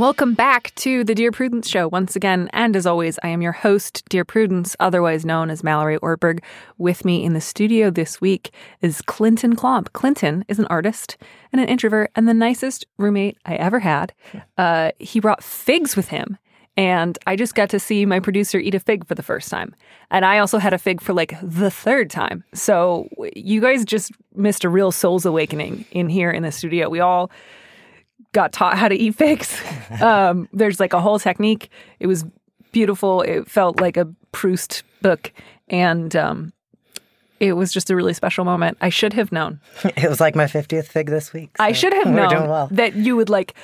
Welcome back to the Dear Prudence Show once again. And as always, I am your host, Dear Prudence, otherwise known as Mallory Ortberg. With me in the studio this week is Clinton Klomp. Clinton is an artist and an introvert and the nicest roommate I ever had. Uh, he brought figs with him. And I just got to see my producer eat a fig for the first time. And I also had a fig for like the third time. So you guys just missed a real soul's awakening in here in the studio. We all got taught how to eat figs. Um, there's like a whole technique. It was beautiful. It felt like a Proust book, and um, it was just a really special moment. I should have known. It was like my 50th fig this week. I should have known well. that you would like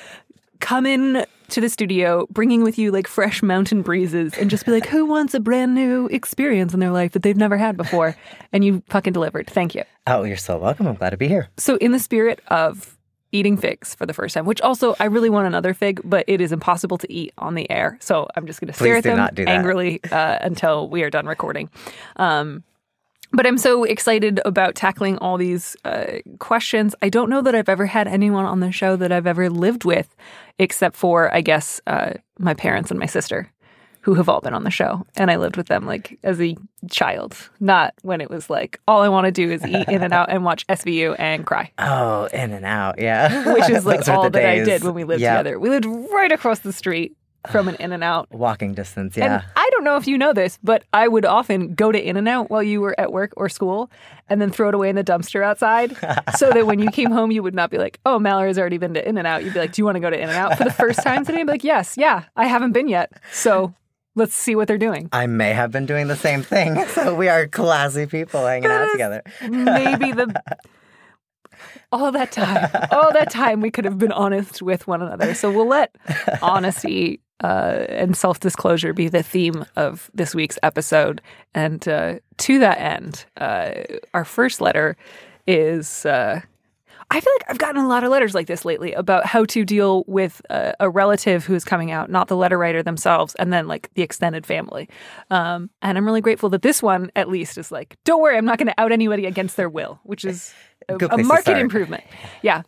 come in to the studio, bringing with you like fresh mountain breezes, and just be like, "Who wants a brand new experience in their life that they've never had before?" And you fucking delivered. Thank you. Oh, you're so welcome. I'm glad to be here. So, in the spirit of eating figs for the first time, which also I really want another fig, but it is impossible to eat on the air. So I'm just going to stare at them not do that. angrily uh, until we are done recording. Um, but I'm so excited about tackling all these uh, questions. I don't know that I've ever had anyone on the show that I've ever lived with, except for, I guess, uh, my parents and my sister, who have all been on the show. And I lived with them like as a child, not when it was like, all I want to do is eat In and Out and watch SVU and cry Oh, in and out. Yeah. which is like all that I did when we lived Yeah. together. We lived right across the street from an In and Out. Walking distance. And Yeah. I don't know if you know this, but I would often go to In and Out while you were at work or school and then throw it away in the dumpster outside so that when you came home, you would not be like, oh, Mallory's already been to In and Out. You'd be like, do you want to go to In and Out for the first time today? I'd be like, yes, yeah, I haven't been yet. So let's see what they're doing. I may have been doing the same thing. So we are classy people hanging out together. Maybe the. All that time, all that time, we could have been honest with one another. So we'll let honesty uh, and self disclosure be the theme of this week's episode. And uh, to that end, uh, our first letter is. I feel like I've gotten a lot of letters like this lately about how to deal with a, a relative who's coming out, not the letter writer themselves, and then like the extended family. Um, and I'm really grateful that this one, at least, is like, don't worry, I'm not going to out anybody against their will, which is a, a market improvement. Yeah.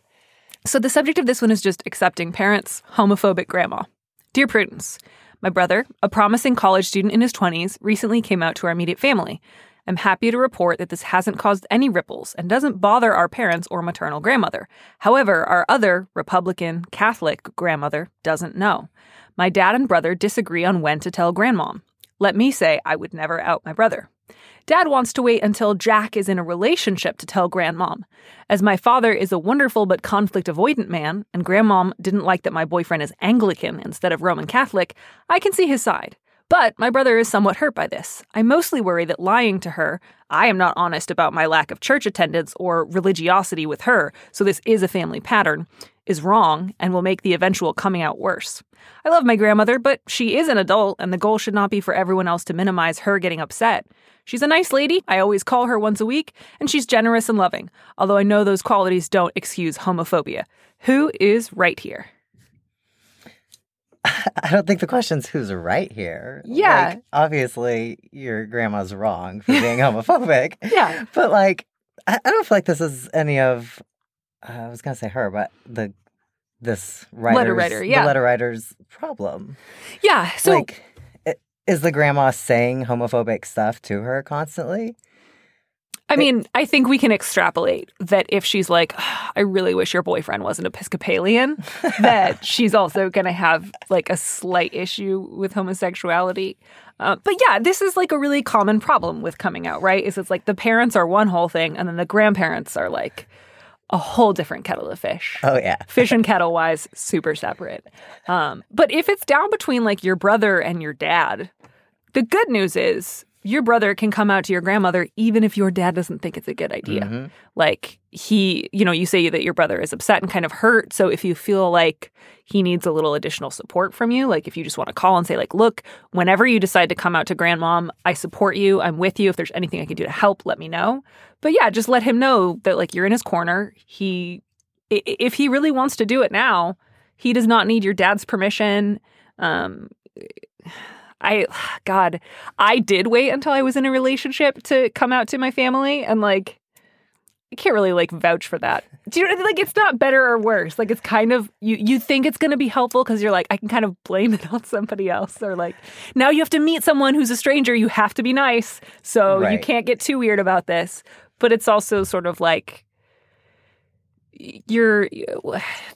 So the subject of this one is just accepting parents, homophobic grandma. Dear Prudence, my brother, a promising college student in his 20s, recently came out to our immediate family. I'm happy to report that this hasn't caused any ripples and doesn't bother our parents or maternal grandmother. However, our other Republican Catholic grandmother doesn't know. My dad and brother disagree on when to tell grandmom. Let me say I would never out my brother. Dad wants to wait until Jack is in a relationship to tell grandmom. As my father is a wonderful but conflict avoidant man, and grandmom didn't like that my boyfriend is Anglican instead of Roman Catholic, I can see his side. But my brother is somewhat hurt by this. I mostly worry that lying to her, I am not honest about my lack of church attendance or religiosity with her, so this is a family pattern, is wrong and will make the eventual coming out worse. I love my grandmother, but she is an adult, and the goal should not be for everyone else to minimize her getting upset. She's a nice lady. I always call her once a week, and she's generous and loving, although I know those qualities don't excuse homophobia. Who is right here? I don't think the question's who's right here. Yeah. Like, obviously, your grandma's wrong for being homophobic. Yeah. But like, I, I don't feel like this is any of. Uh, I was gonna say her, but the this writer's, writer, yeah. the letter writer's problem. Yeah. So like, is the grandma saying homophobic stuff to her constantly? I mean, I think we can extrapolate that if she's like, I really wish your boyfriend wasn't Episcopalian, that she's also going to have like a slight issue with homosexuality. Uh, but yeah, this is like a really common problem with coming out, right? Is it's like the parents are one whole thing and then the grandparents are like a whole different kettle of fish. Oh yeah, Fish and kettle wise, super separate. Um, but if it's down between like your brother and your dad, the good news is your brother can come out to your grandmother even if your dad doesn't think it's a good idea. Mhm. Like he, you know, you say that your brother is upset and kind of hurt. So if you feel like he needs a little additional support from you, like if you just want to call and say, like, look, whenever you decide to come out to grandmom, I support you. I'm with you. If there's anything I can do to help, let me know. But yeah, just let him know that like you're in his corner. He, if he really wants to do it now, he does not need your dad's permission. Um, I, God, I did wait until I was in a relationship to come out to my family, and like, I can't really like vouch for that. Do you know, like it's not better or worse? Like it's kind of you. You think it's going to be helpful because you're like, I can kind of blame it on somebody else, or like now you have to meet someone who's a stranger. You have to be nice, so you can't get too weird about this. But it's also sort of like you're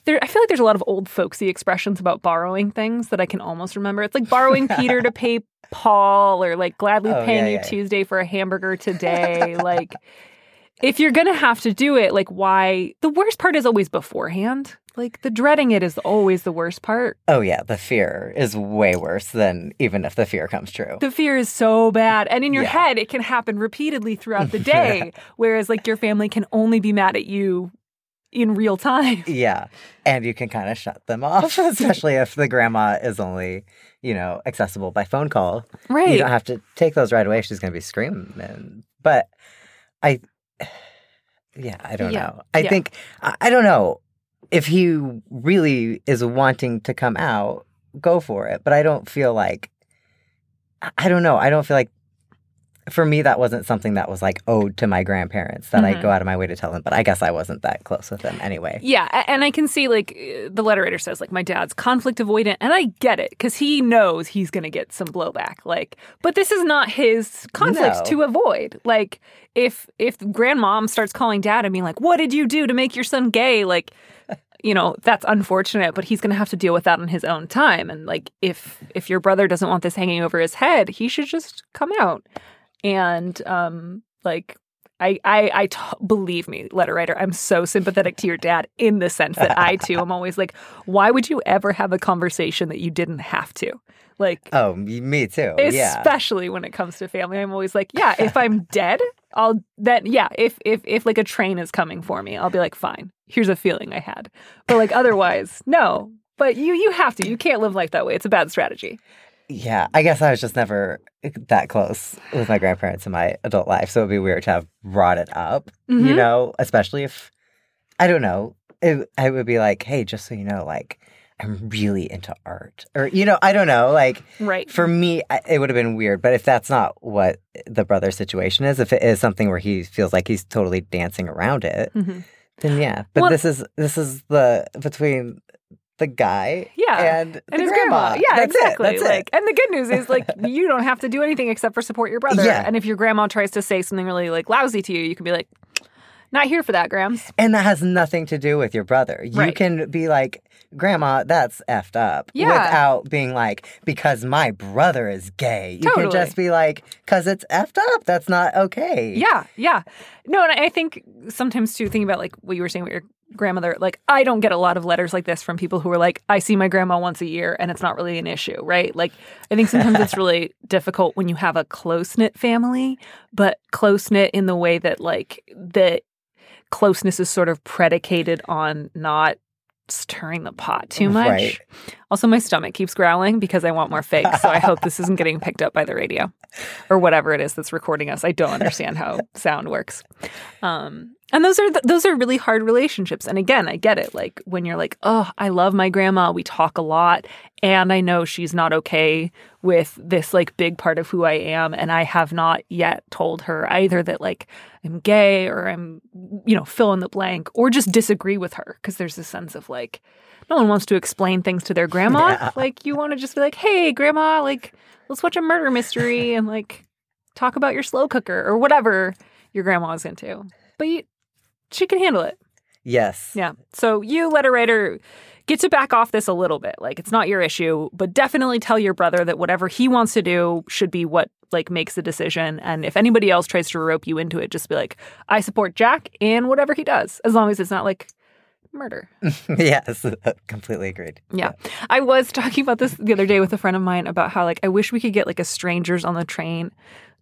there i feel like there's a lot of old folksy expressions about borrowing things that i can almost remember it's like borrowing peter to pay paul or like gladly Oh, paying yeah, you yeah. tuesday for a hamburger today like if you're gonna have to do it like why the worst part is always beforehand like the dreading it is always the worst part Oh yeah, the fear is way worse than even if the fear comes true. the fear is so bad and in your Yeah. head it can happen repeatedly throughout the day whereas like your family can only be mad at you in real time Yeah. And you can kind of shut them off, especially if the grandma is only, you know, accessible by phone call. right You don't have to take those right away. She's going to be screaming. But I, yeah, I don't Yeah. know. I Yeah. think, I, don't know if he really is wanting to come out, go for it. But I don't feel like, I don't know. I don't feel like, for me, that wasn't something that was like owed to my grandparents that I Mhm. go out of my way to tell them. But I guess I wasn't that close with them anyway. Yeah, and I can see like the letter writer says like my dad's conflict avoidant, and I get it because he knows he's going to get some blowback. Like, but this is not his conflict No. to avoid. Like, if if grandmom starts calling dad and being like, "What did you do to make your son gay?" Like, you know that's unfortunate, but he's going to have to deal with that on his own time. And like, if if your brother doesn't want this hanging over his head, he should just come out and um like I, I, I t- believe me, letter writer. I'm so sympathetic to your dad in the sense that I too am always like, why would you ever have a conversation that you didn't have to? Like, Oh, me too. yeah. especially when it comes to family, I'm always like, yeah, if I'm dead, I'll then yeah, if if if like a train is coming for me, I'll be like, fine. Here's a feeling I had, but like otherwise, no. But you you have to. You can't live life that way. It's a bad strategy. Yeah, I guess I was just never that close with my grandparents in my adult life, so it'd be weird to have brought it up, you Mhm. know, especially if I don't know, it, I would be like, "Hey, just so you know, like I'm really into art." Or you know, I don't know, like Right. for me I- it would have been weird, but if that's not what the brother situation is, if it is something where he feels like he's totally dancing around it, Mhm. then yeah. But Well- this is this is the between the guy Yeah. and, the and his grandma. grandma. Yeah, That's it, exactly. that's it. and the good news is, like, you don't have to do anything except for support your brother. Yeah. And if your grandma tries to say something really like lousy to you, you can be like, "Not here for that, Grams." And that has nothing to do with your brother. You Right. can be like, Grandma, that's effed up. Yeah. Without being like, because my brother is gay. You Totally. can just be like, because it's effed up. That's not okay. Yeah, yeah. No, and I think sometimes too, thinking about like what you were saying with your grandmother, like I don't get a lot of letters like this from people who are like, I see my grandma once a year and it's not really an issue, right? Like I think sometimes it's really difficult when you have a close knit family, but close knit in the way that like the closeness is sort of predicated on not stirring the pot too much. Right. Also, my stomach keeps growling because I want more figs. So I hope this isn't getting picked up by the radio or whatever it is that's recording us. I don't understand how sound works. Um, and those are th- those are really hard relationships. And again, I get it. Like when you're like, oh, I love my grandma. We talk a lot, and I know she's not okay with this like big part of who I am, and I have not yet told her either that like I'm gay or I'm you know fill in the blank or just disagree with her because there's this sense of like no one wants to explain things to their grandma. Yeah. Like you want to just be like, hey, grandma, like let's watch a murder mystery and like talk about your slow cooker or whatever your grandma is into. But you, she can handle it. Yes. Yeah. So you, letter writer, get to back off this a little bit. Like it's not your issue, but definitely tell your brother that whatever he wants to do should be what like makes the decision. And if anybody else tries to rope you into it, just be like, I support Jack and whatever he does, as long as it's not like murder. yes. Completely agreed. Yeah. I was talking about this the other day with a friend of mine about how like I wish we could get like a strangers on the train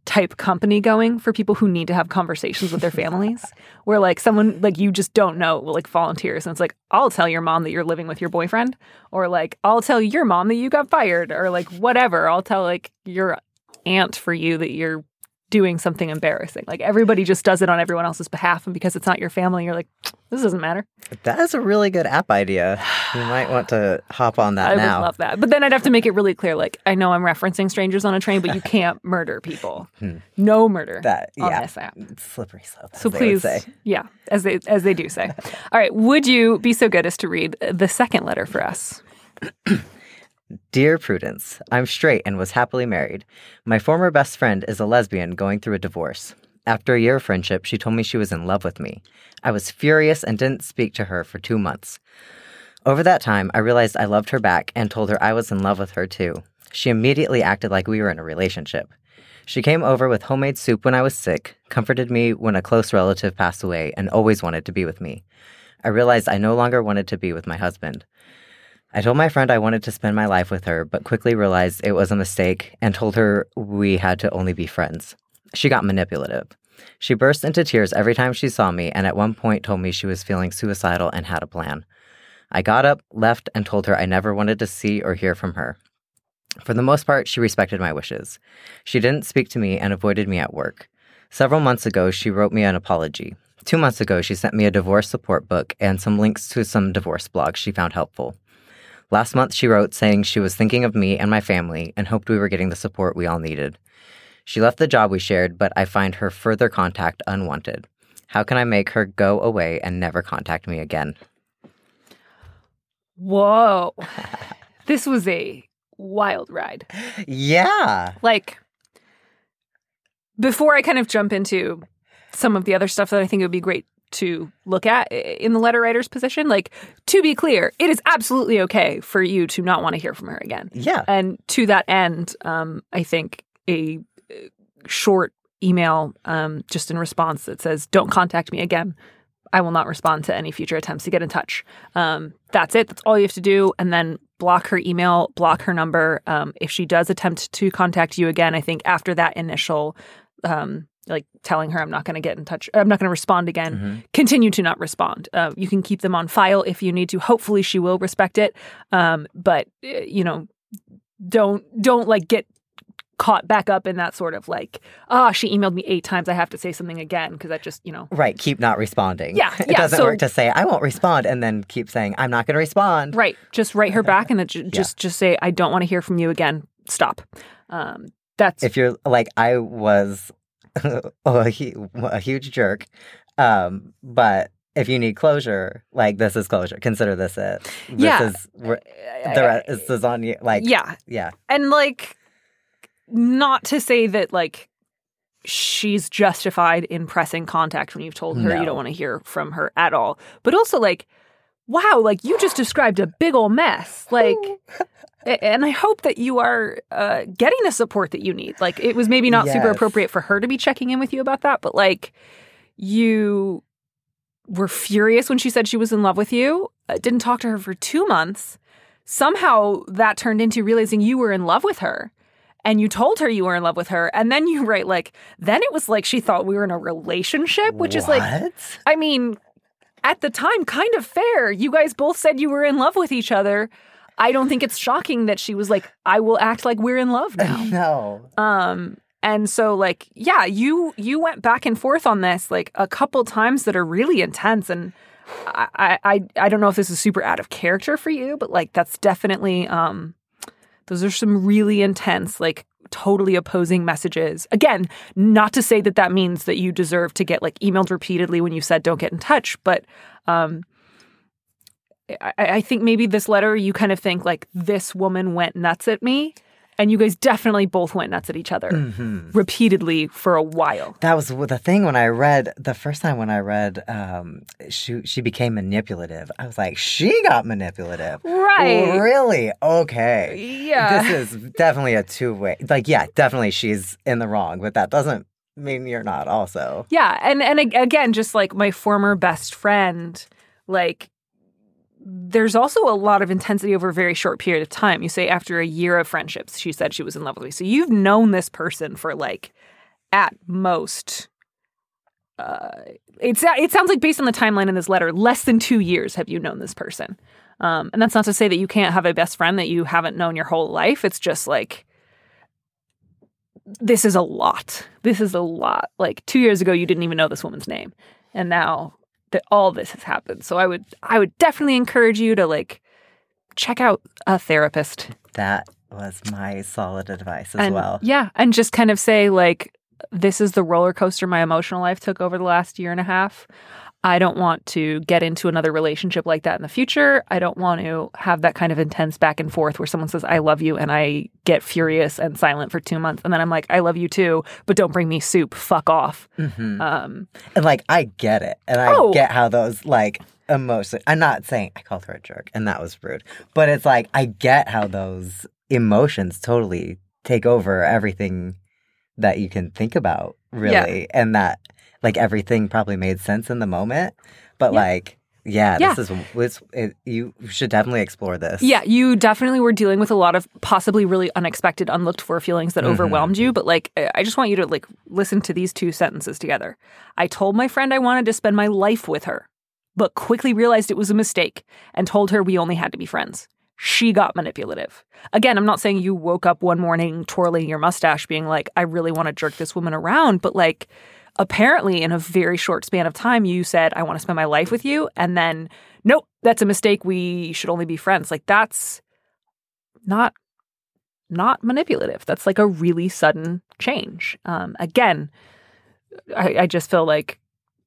type company going for people who need to have conversations with their families where like someone like you just don't know will like volunteers and it's like I'll tell your mom that you're living with your boyfriend or like I'll tell your mom that you got fired or like whatever. I'll tell like your aunt for you that you're doing something embarrassing like everybody just does it on everyone else's behalf and because it's not your family you're like this doesn't matter That is a really good app idea. You might want to hop on that I now. would love that. But then I'd have to make it really clear like, I know I'm referencing strangers on a train, but you can't murder people. No murder Hmm. that on yeah, this app. It's slippery slope. So please, say. yeah, as they as they do say. All right, would you be so good as to read the second letter for us? Dear Prudence, I'm straight and was happily married. My former best friend is a lesbian going through a divorce. After a year of friendship, she told me she was in love with me. I was furious and didn't speak to her for two months. Over that time, I realized I loved her back and told her I was in love with her too. She immediately acted like we were in a relationship. She came over with homemade soup when I was sick, comforted me when a close relative passed away, and always wanted to be with me. I realized I no longer wanted to be with my husband. I told my friend I wanted to spend my life with her, but quickly realized it was a mistake and told her we had to only be friends. She got manipulative. She burst into tears every time she saw me, and at one point told me she was feeling suicidal and had a plan. I got up, left, and told her I never wanted to see or hear from her. For the most part, she respected my wishes. She didn't speak to me and avoided me at work. Several months ago, she wrote me an apology. Two months ago, she sent me a divorce support book and some links to some divorce blogs she found helpful. Last month, she wrote saying she was thinking of me and my family and hoped we were getting the support we all needed. She left the job we shared, but I find her further contact unwanted. How can I make her go away and never contact me again? Whoa. this was a wild ride. Yeah. Like before I kind of jump into some of the other stuff that I think it would be great to look at in the letter writer's position, like to be clear, it is absolutely okay for you to not want to hear from her again. Yeah. And to that end, um, I think a uh, short email um, just in response that says, Don't contact me again. I will not respond to any future attempts to get in touch. Um, that's it. That's all you have to do. And then block her email, block her number. Um, if she does attempt to contact you again, I think after that initial, um, like telling her I'm not going to get in touch, I'm not going to respond again, Mm-hmm. continue to not respond. Uh, you can keep them on file if you need to. Hopefully, she will respect it. Um, but uh, you know, don't don't like get caught back up in that sort of like ah she emailed me eight times i have to say something again because that just you know Right. Keep not responding. Yeah, It yeah, doesn't so- work to say, I won't respond, and then keep saying, I'm not going to respond. right just write her back and then ju- just just say i don't want to hear from you again stop um that's If you're like, I was a, hu- a huge jerk, um, but if you need closure, like this is closure. Consider this it. This Yeah. is the rest is on you. Like yeah yeah, and like not to say that like she's justified in pressing contact when you've told her No. you don't want to hear from her at all but also like wow like you just described a big old mess like a- and i hope that you are uh, getting the support that you need. Like it was maybe not super appropriate for her to be checking in with you about that but like you were furious when she said she was in love with you uh, didn't talk to her for two months. Somehow that turned into realizing you were in love with her and you told her you were in love with her and then you write like then it was like she thought we were in a relationship which is like i mean at the time kind of fair. You guys both said you were in love with each other i don't think it's shocking that she was like i will act like we're in love now no. um and so like yeah you you went back and forth on this like a couple times that are really intense and I, I I don't know if this is super out of character for you, but like that's definitely um those are some really intense like totally opposing messages. Again, not to say that that means that you deserve to get like emailed repeatedly when you said don't get in touch, but um I, I think maybe this letter you kind of think like this woman went nuts at me, and you guys definitely both went nuts at each other hmm repeatedly for a while. That was the thing when I read the first time when I read um, she she became manipulative. I was like, she got manipulative. Right. Really? Okay. Yeah. This is definitely a two way. Like, yeah, definitely she's in the wrong, but that doesn't mean you're not also. Yeah, and and again, just like my former best friend, like there's also a lot of intensity over a very short period of time. You say after a year of friendships, she said she was in love with me. So you've known this person for like at most, uh, it's it sounds like based on the timeline in this letter, less than two years have you known this person. Um, and that's not to say that you can't have a best friend that you haven't known your whole life. It's just like this is a lot. This is a lot. Like two years ago, you didn't even know this woman's name, and now that all this has happened. So I would I would definitely encourage you to like check out a therapist. That was my solid advice as and, well. Yeah, and just kind of say like this is the roller coaster my emotional life took over the last year and a half. I don't want to get into another relationship like that in the future. I don't want to have that kind of intense back and forth where someone says, I love you, and I get furious and silent for two months. And then I'm like, I love you too, but don't bring me soup. Fuck off. Mhm. Um, And like, I get it. And I Oh. get how those like emotions, I'm not saying I called her a jerk and that was rude, but it's like, I get how those emotions totally take over everything that you can think about, really. And that like everything probably made sense in the moment. But Yeah. like, yeah, Yeah. this is, it, you should definitely explore this. yeah, you definitely were dealing with a lot of possibly really unexpected, unlooked for feelings that Mhm. overwhelmed you. But like, I just want you to like listen to these two sentences together. I told my friend I wanted to spend my life with her, but quickly realized it was a mistake and told her we only had to be friends. She got manipulative. Again, I'm not saying you woke up one morning twirling your mustache, being like, I really want to jerk this woman around, but like, apparently in a very short span of time, you said, I want to spend my life with you. And then, nope, that's a mistake. We should only be friends. Like, that's not not manipulative. That's like a really sudden change. Um, again, I, I just feel like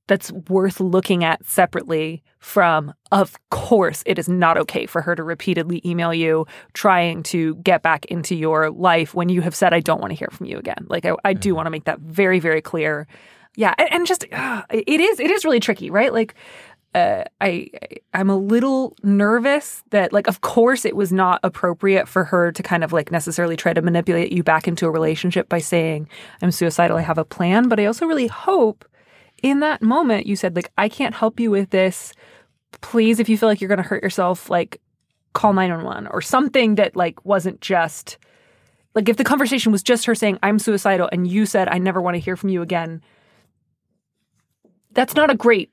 that's worth looking at separately from, of course, it is not okay for her to repeatedly email you trying to get back into your life when you have said, I don't want to hear from you again. Like, I, I do want to make that very, very clear. Yeah. And, and just, uh, it is, it is really tricky, right? Like, uh, I I'm a little nervous that like of course it was not appropriate for her to kind of like necessarily try to manipulate you back into a relationship by saying I'm suicidal I have a plan but I also really hope in that moment you said like I can't help you with this please if you feel like you're going to hurt yourself like call 911 or something that like wasn't just like if the conversation was just her saying I'm suicidal and you said I never want to hear from you again that's not a great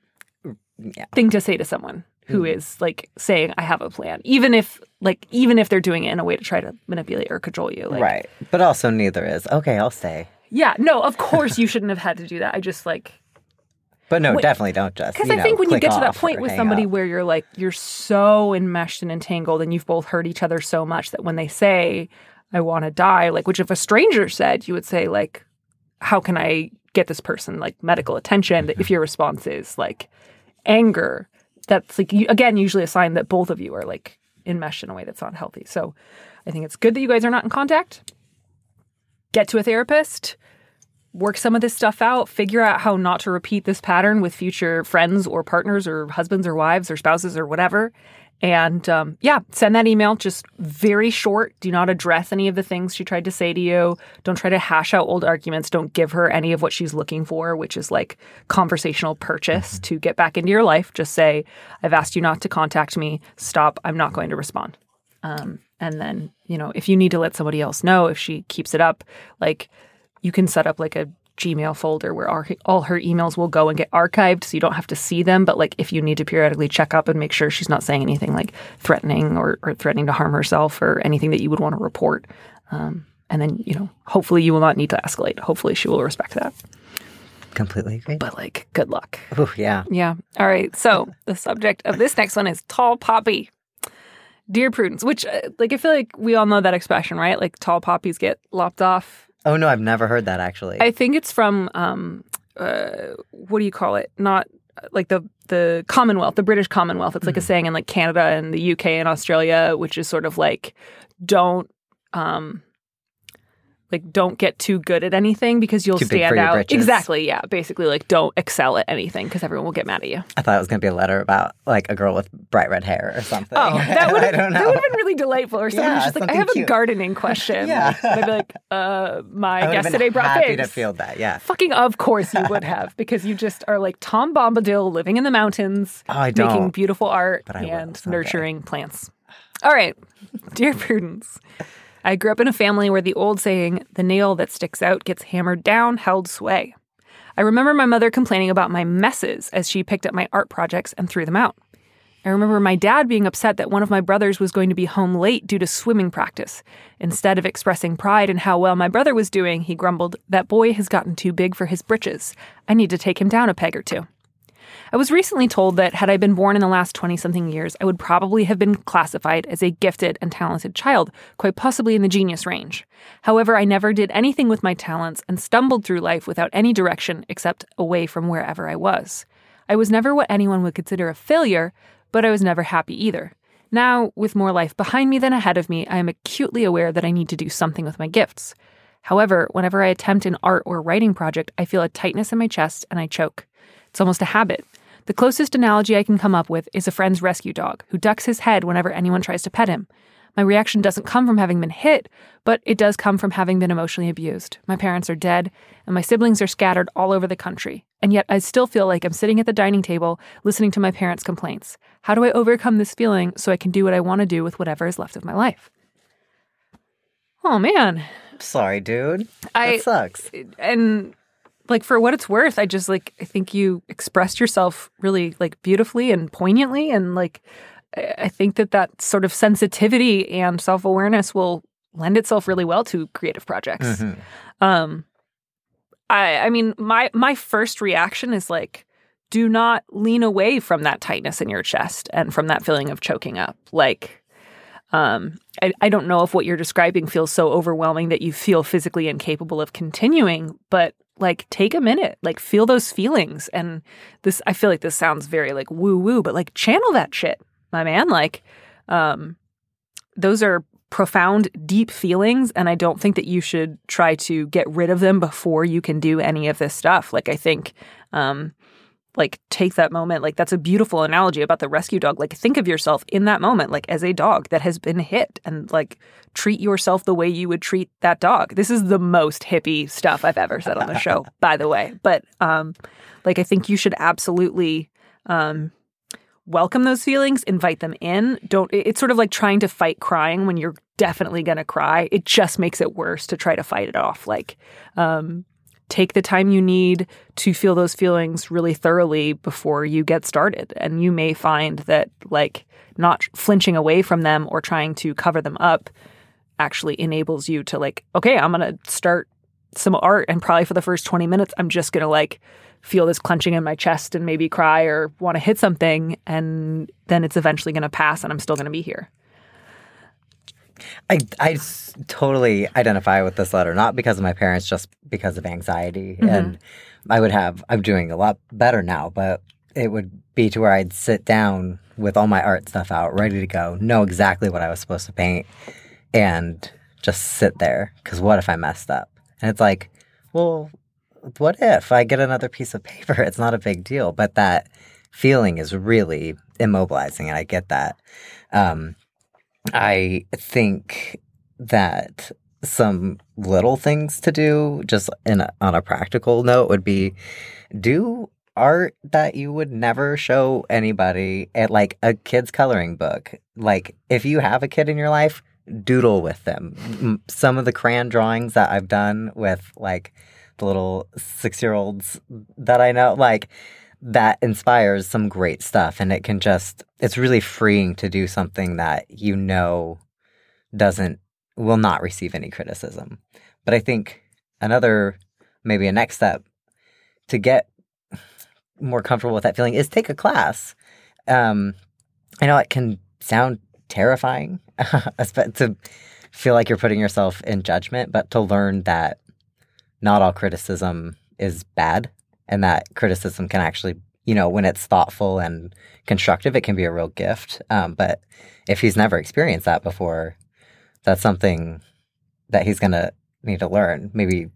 Yeah. thing to say to someone who hmm. is like saying I have a plan, even if like even if they're doing it in a way to try to manipulate or cajole you. Like, right. But also, neither is. Okay, I'll stay. Yeah. No. Of course you shouldn't have had to do that. I just like But no, definitely don't just. because I know, think when you get to that point with somebody up. where you're like you're so enmeshed and entangled, and you've both hurt each other so much that when they say I want to die, like which if a stranger said, you would say like, how can I get this person like medical attention? If mm-hmm. your response is like anger, that's like you, again usually a sign that both of you are like enmeshed in a way that's not healthy. So I think it's good that you guys are not in contact. Get to a therapist, work some of this stuff out, figure out how not to repeat this pattern with future friends or partners or husbands or wives or spouses or whatever. And um, yeah, send that email just very short. Do not address any of the things she tried to say to you. Don't try to hash out old arguments. Don't give her any of what she's looking for, which is like conversational purchase to get back into your life. Just say, I've asked you not to contact me. Stop. I'm not going to respond. Um, and then, you know, if you need to let somebody else know, if she keeps it up, like you can set up like a Gmail folder where our, all her emails will go and get archived so you don't have to see them. But like if you need to periodically check up and make sure she's not saying anything like threatening or, or threatening to harm herself or anything that you would want to report. Um, and then, you know, hopefully you will not need to escalate. Hopefully she will respect that. completely agree. But like, good luck. Ooh, yeah. Yeah. All right. So the subject of this next one is tall poppy. Dear Prudence, which, uh, like, I feel like we all know that expression, right? Like, tall poppies get lopped off. Oh no, I've never heard that actually. I think it's from, um, uh, what do you call it? Not like the the Commonwealth, the British Commonwealth. It's like a saying in like Canada and the UK and Australia, which is sort of like, don't, um, like don't get too good at anything because you'll Too stand out. Exactly. Yeah. Basically, like don't excel at anything because everyone will get mad at you. I thought it was gonna be a letter about like a girl with bright red hair or something. Oh, that would have don't that know. would have been really delightful. Or someone Yeah, was just like, I have a gardening question. Yeah. And I'd be like, uh, my I would have guest today brought happy figs. to field that. Yeah. Fucking of course you would have, because you just are like Tom Bombadil living in the mountains, Oh, I making beautiful art But I will and nurturing plants. All right, dear Prudence, I grew up in a family where the old saying, the nail that sticks out gets hammered down, held sway. I remember my mother complaining about my messes as she picked up my art projects and threw them out. I remember my dad being upset that one of my brothers was going to be home late due to swimming practice. Instead of expressing pride in how well my brother was doing, he grumbled, That boy has gotten too big for his britches. I need to take him down a peg or two. I was recently told that had I been born in the last 20 something years, I would probably have been classified as a gifted and talented child, quite possibly in the genius range. However, I never did anything with my talents and stumbled through life without any direction except away from wherever I was. I was never what anyone would consider a failure, but I was never happy either. Now, with more life behind me than ahead of me, I am acutely aware that I need to do something with my gifts. However, whenever I attempt an art or writing project, I feel a tightness in my chest and I choke. It's almost a habit. The closest analogy I can come up with is a friend's rescue dog who ducks his head whenever anyone tries to pet him. My reaction doesn't come from having been hit, but it does come from having been emotionally abused. My parents are dead, and my siblings are scattered all over the country. And yet I still feel like I'm sitting at the dining table listening to my parents' complaints. How do I overcome this feeling so I can do what I want to do with whatever is left of my life? Oh man. Sorry, dude. I- sucks. and like for what it's worth i just like i think you expressed yourself really like beautifully and poignantly. And like I- think that that sort of sensitivity and self-awareness will lend itself really well to creative projects. Mhm. um i i mean my my first reaction is like do not lean away from that tightness in your chest and from that feeling of choking up. Like um I, I don't know if what you're describing feels so overwhelming that you feel physically incapable of continuing but like take a minute like feel those feelings. And this i feel like this sounds very like woo woo but like channel that shit my man. Like um those are profound deep feelings and i don't think that you should try to get rid of them before you can do any of this stuff. Like i think um like take that moment like that's a beautiful analogy about the rescue dog. Like think of yourself in that moment like as a dog that has been hit and like treat yourself the way you would treat that dog. This is the most hippie stuff i've ever said on the show by the way. But um like i think you should absolutely um welcome those feelings invite them in. Don't it's sort of like trying to fight crying when you're definitely going to cry. It just makes it worse to try to fight it off like um take the time you need to feel those feelings really thoroughly before you get started. And you may find that like not flinching away from them or trying to cover them up actually enables you to like okay i'm going to start some art and probably for the first 20 minutes i'm just going to like feel this clenching in my chest and maybe cry or want to hit something and then it's eventually going to pass and i'm still going to be here I, I totally identify with this letter, not because of my parents, just because of anxiety. And I would have, I'm doing a lot better now, but it would be to where I'd sit down with all my art stuff out, ready to go, know exactly what I was supposed to paint, and just sit there. Because what if I messed up? And it's like, well, what if I get another piece of paper? It's not a big deal. But that feeling is really immobilizing, and I get that. Um, I think that some little things to do, just in a, on a practical note, would be do art that you would never show anybody at like a kid's coloring book. Like if you have a kid in your life, doodle with them. Some of the crayon drawings that I've done with like the little six year olds that I know, like that inspires some great stuff and it can just it's really freeing to do something that you know doesn't will not receive any criticism. But i think another maybe a next step to get more comfortable with that feeling is take a class. Um i know it can sound terrifying to feel like you're putting yourself in judgment but to learn that not all criticism is bad and that criticism can actually you know when it's thoughtful and constructive it can be a real gift. Um, but if he's never experienced that before that's something that he's gonna need to learn. Maybe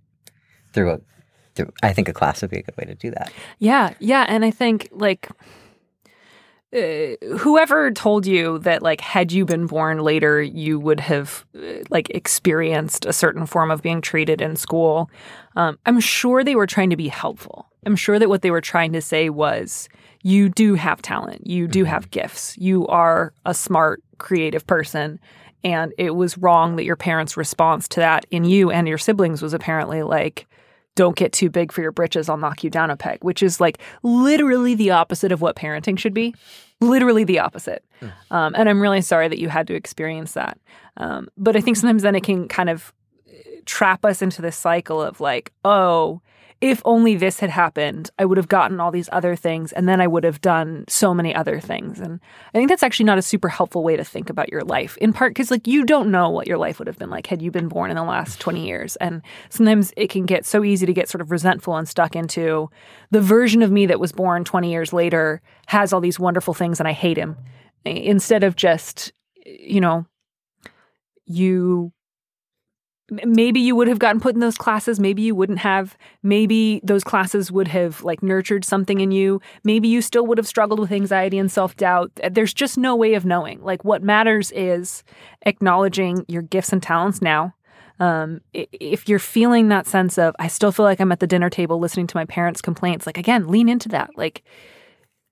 through a through i think a class would be a good way to do that. Yeah, yeah, and I think like uh, whoever told you that like had you been born later you would have uh, like experienced a certain form of being treated in school? Um, i'm sure they were trying to be helpful. I'm sure that what they were trying to say was you do have talent. You do have gifts. You are a smart creative person. And it was wrong that your parents' response to that in you and your siblings was apparently like, don't get too big for your britches, I'll knock you down a peg, which is like literally the opposite of what parenting should be. Literally the opposite. Um, and I'm really sorry that you had to experience that. Um, but I think sometimes then it can kind of trap us into this cycle of like, oh, if only this had happened, I would have gotten all these other things and then I would have done so many other things. And I think that's actually not a super helpful way to think about your life, in part because, like, you don't know what your life would have been like had you been born in the last 20 years. And sometimes it can get so easy to get sort of resentful and stuck into the version of me that was born 20 years later has all these wonderful things and I hate him instead of just, you know, you maybe you would have gotten put in those classes maybe you wouldn't have maybe those classes would have like nurtured something in you maybe you still would have struggled with anxiety and self-doubt there's just no way of knowing. Like what matters is acknowledging your gifts and talents now. Um, if you're feeling that sense of i still feel like i'm at the dinner table listening to my parents complaints like again lean into that. Like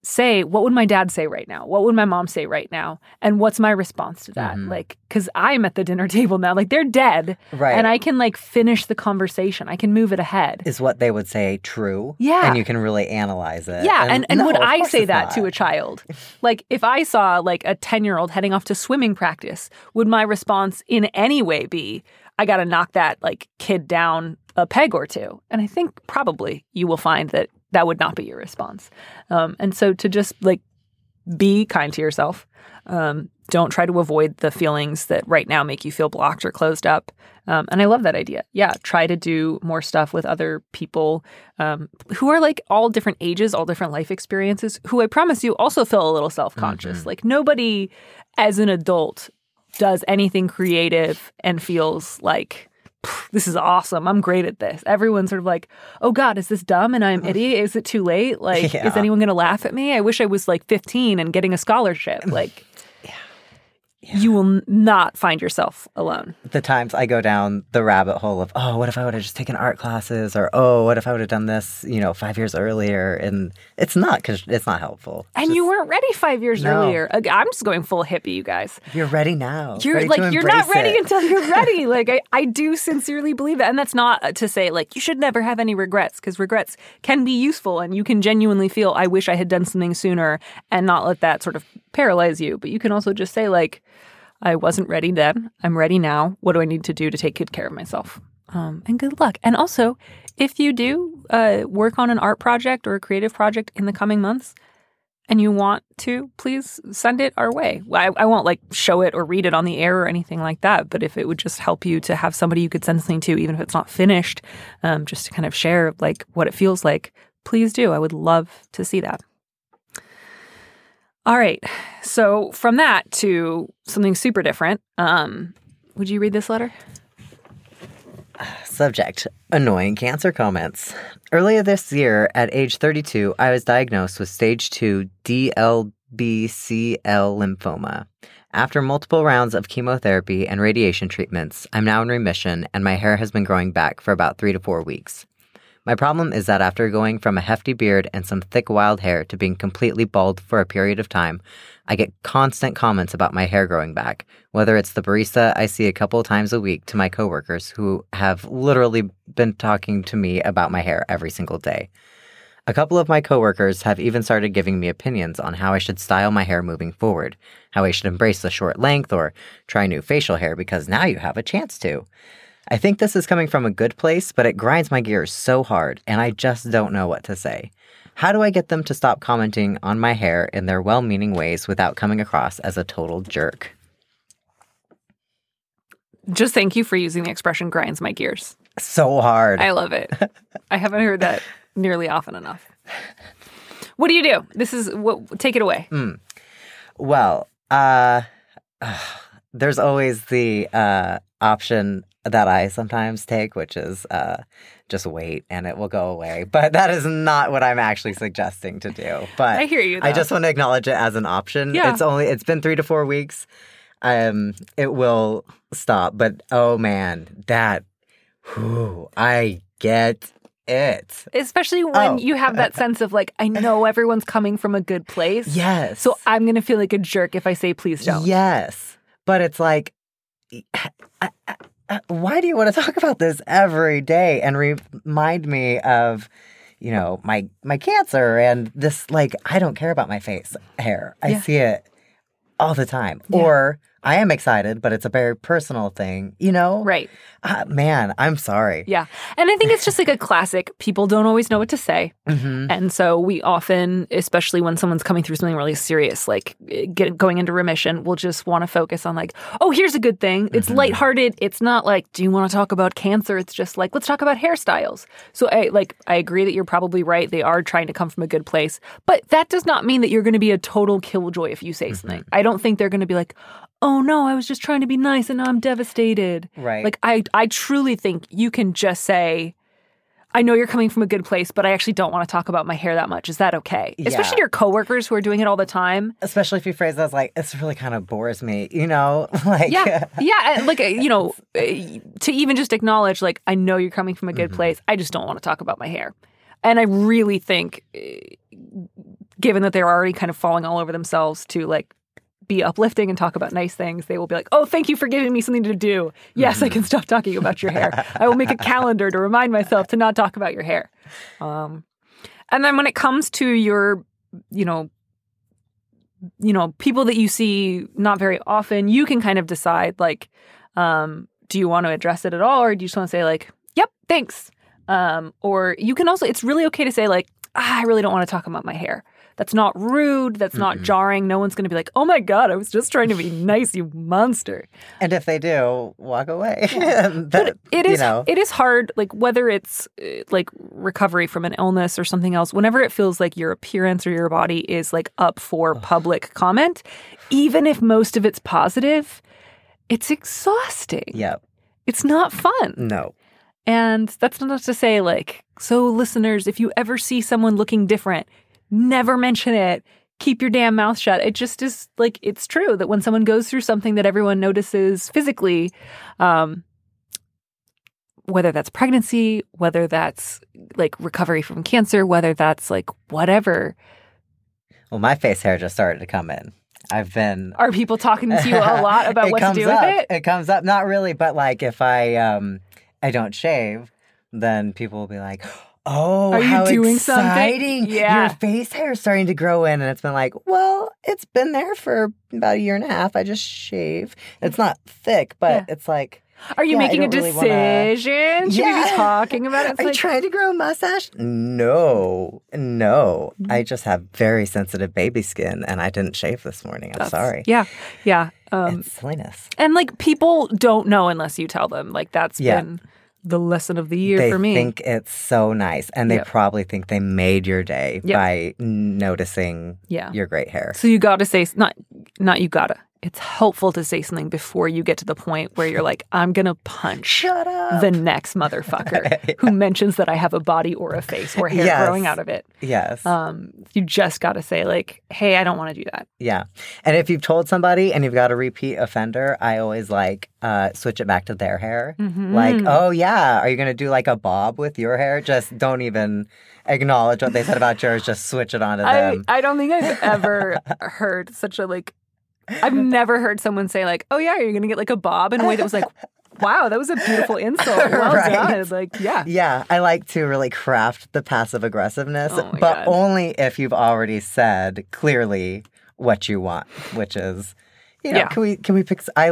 say what would my dad say right now what would my mom say right now and what's my response to that Mhm. like because i'm at the dinner table now like they're dead Right. and i can like finish the conversation i can move it ahead is what they would say true? Yeah. And you can really analyze it. yeah and, and no, would i say that not. to a child like if i saw like a 10 year old heading off to swimming practice would my response in any way be i gotta knock that like kid down a peg or two and i think probably you will find that that would not be your response um, and so to just like be kind to yourself. Um, don't try to avoid the feelings that right now make you feel blocked or closed up. Um, and I love that idea. Yeah, try to do more stuff with other people um, who are like all different ages, all different life experiences, who I promise you also feel a little self conscious. Like nobody as an adult does anything creative and feels like, "Pff, this is awesome. I'm great at this. Everyone's sort of like, oh God, is this dumb and I'm idiot? Is it too late? Like, is anyone going to laugh at me? I wish I was like 15 and getting a scholarship. Like, you will not find yourself alone. the times I go down the rabbit hole of, oh, what if I would have just taken art classes? Or, oh, what if I would have done this, you know, five years earlier? And it's not because it's not helpful. And you weren't ready five years No. earlier. I'm just going full hippie, you guys. You're ready now. You're ready like you're not ready it. until you're ready. like I, I do sincerely believe that, and that's not uh, to say like you should never have any regrets because regrets can be useful, and you can genuinely feel I wish I had done something sooner, and not let that sort of paralyze you. But you can also just say like I wasn't ready then. I'm ready now. What do I need to do to take good care of myself? Um, and good luck. And also, if you do uh, work on an art project or a creative project in the coming months, and you want to, please send it our way. I, I won't like show it or read it on the air or anything like that. But if it would just help you to have somebody you could send something to, even if it's not finished, um, just to kind of share like what it feels like, please do. I would love to see that. All right. So from that to something super different. Um, would you read this letter? Subject Annoying cancer comments. Earlier this year, at age 32, I was diagnosed with stage 2 DLBCL lymphoma. After multiple rounds of chemotherapy and radiation treatments, I'm now in remission and my hair has been growing back for about three to four weeks. My problem is that after going from a hefty beard and some thick wild hair to being completely bald for a period of time, I get constant comments about my hair growing back, whether it's the barista I see a couple times a week to my coworkers who have literally been talking to me about my hair every single day. A couple of my coworkers have even started giving me opinions on how I should style my hair moving forward, how I should embrace the short length or try new facial hair because now you have a chance to. I think this is coming from a good place, but it grinds my gears so hard, and I just don't know what to say. How do I get them to stop commenting on my hair in their well meaning ways without coming across as a total jerk? Just thank you for using the expression grinds my gears. So hard. I love it. I haven't heard that nearly often enough. What do you do? This is what take it away. Well, uh, there's always the uh, option that I sometimes take, which is uh, just wait and it will go away. But that is not what I'm actually suggesting to do. But I hear you, I just want to acknowledge it as an option. Yeah. It's only it's been three to four weeks. Um, it will stop. But oh man, that whew, I get it. Especially when Oh. you have that sense of like, I know everyone's coming from a good place. Yes. So I'm gonna feel like a jerk if I say please don't. Yes. But it's like I- I- Uh, why do you want to talk about this every day and remind me of you know my my cancer and this like I don't care about my face hair. I Yeah. see it all the time. Yeah. Or I am excited, but it's a very personal thing, you know? Right. Uh, man, I'm sorry. Yeah. And I think it's just like a classic. People don't always know what to say. hmm And so we often, especially when someone's coming through something really serious, like eh, get, going into remission, we'll just want to focus on like, oh, here's a good thing. It's Mhm. lighthearted. It's not like, do you want to talk about cancer? It's just like, let's talk about hairstyles. So I like I agree that you're probably right. They are trying to come from a good place, but that does not mean that you're going to be a total killjoy if you say something. I don't think they're going to be like, oh no, I was just trying to be nice and now I'm devastated. Right. Like I I truly think you can just say, I know you're coming from a good place, but I actually don't want to talk about my hair that much. Is that okay? Yeah. Especially your coworkers who are doing it all the time. Especially if you phrase it as like, this really kind of bores me, you know? like, Yeah, yeah. Like uh, you know, uh, to even just acknowledge, like I know you're coming from a good Mhm. place. I just don't want to talk about my hair. And I really think, uh, given that they're already kind of falling all over themselves to like be uplifting and talk about nice things, they will be like, "Oh, thank you for giving me something to do. Yes, I can stop talking about your hair. I will make a calendar to remind myself to not talk about your hair." Um, and then when it comes to your, you know, you know, people that you see not very often, you can kind of decide like, um, do you want to address it at all, or do you just want to say like, "Yep, thanks," um, or you can also. It's really okay to say like, ah, "I really don't want to talk about my hair." That's not rude. That's not Mhm. jarring. No one's going to be like, "Oh my god, I was just trying to be nice, you monster." And if they do, walk away. That- It you is know. it is hard like whether it's uh, like recovery from an illness or something else whenever it feels like your appearance or your body is like up for public comment even if most of it's positive it's exhausting Yep. it's not fun No. and that's not to say like so listeners if you ever see someone looking different never mention it keep your damn mouth shut it just is like it's true that when someone goes through something that everyone notices physically um whether that's pregnancy whether that's like recovery from cancer whether that's like whatever Well, my face hair just started to come in. I've been are people talking to you a lot about what to do up. with it It comes up. Not really, but like if I um I don't shave, then people will be like, "Oh, Are you how doing something?" exciting! Yeah. Your face hair is starting to grow in." And it's been like, "Well, it's been there for about a year and a half. I just shave. It's not thick, but Yeah. it's like." are you yeah, making a don't really wanna- decision should we be talking about it It's Are you trying to grow a mustache? No, no. Mm-hmm. I just have very sensitive baby skin, and I didn't shave this morning. I'm that's- sorry. yeah yeah um it's silliness. And like people don't know unless you tell them. Like that's Yeah. been the lesson of the year they for me. They think it's so nice, and they Yep. probably think they made your day Yep. by noticing yeah. your great hair. So you got to say not not you gotta. It's helpful to say something before you get to the point where you're like, I'm gonna punch Shut up. the next motherfucker who mentions that I have a body or a face or hair Yes. growing out of it. yes. Um, you just got to say like, hey, I don't want to do that. yeah. And if you've told somebody and you've got a repeat offender, I always like uh, switch it back to their hair. Mhm. Like, oh yeah, are you gonna do like a bob with your hair? Just don't even acknowledge what they said about yours. Just switch it onto I, them. I don't think I've ever heard such a like I've never heard someone say like, "Oh yeah, you're gonna get like a bob," in a way that was like, "Wow, that was a beautiful insult. Well Right. done." Like, yeah, Yeah, I like to really craft the passive aggressiveness, Oh but God. only if you've already said clearly what you want, which is, you know, Yeah. can we can we pick? I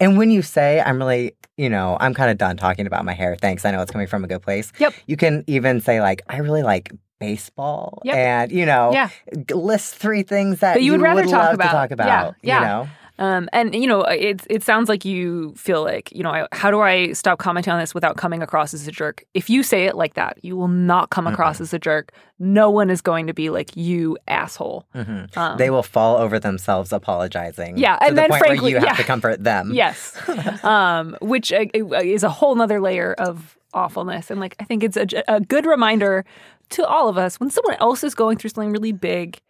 and when you say I'm really, you know, I'm kind of done talking about my hair. Thanks, I know it's coming from a good place. Yep. You can even say like I really like baseball, Yep. and you know, yeah. list three things that, That you would rather talk love about. to talk about. yeah. You know, Um, and you know, it it sounds like you feel like you know, I, how do I stop commenting on this without coming across as a jerk? If you say it like that, you will not come across as a jerk. No one is going to be like you asshole. Mhm. Um, they will fall over themselves apologizing. Yeah, to and the then point frankly- where you have yeah. to comfort them. Yes, um, which uh, is a whole nother layer of awfulness, and like I think it's a, a good reminder to all of us when someone else is going through something really big,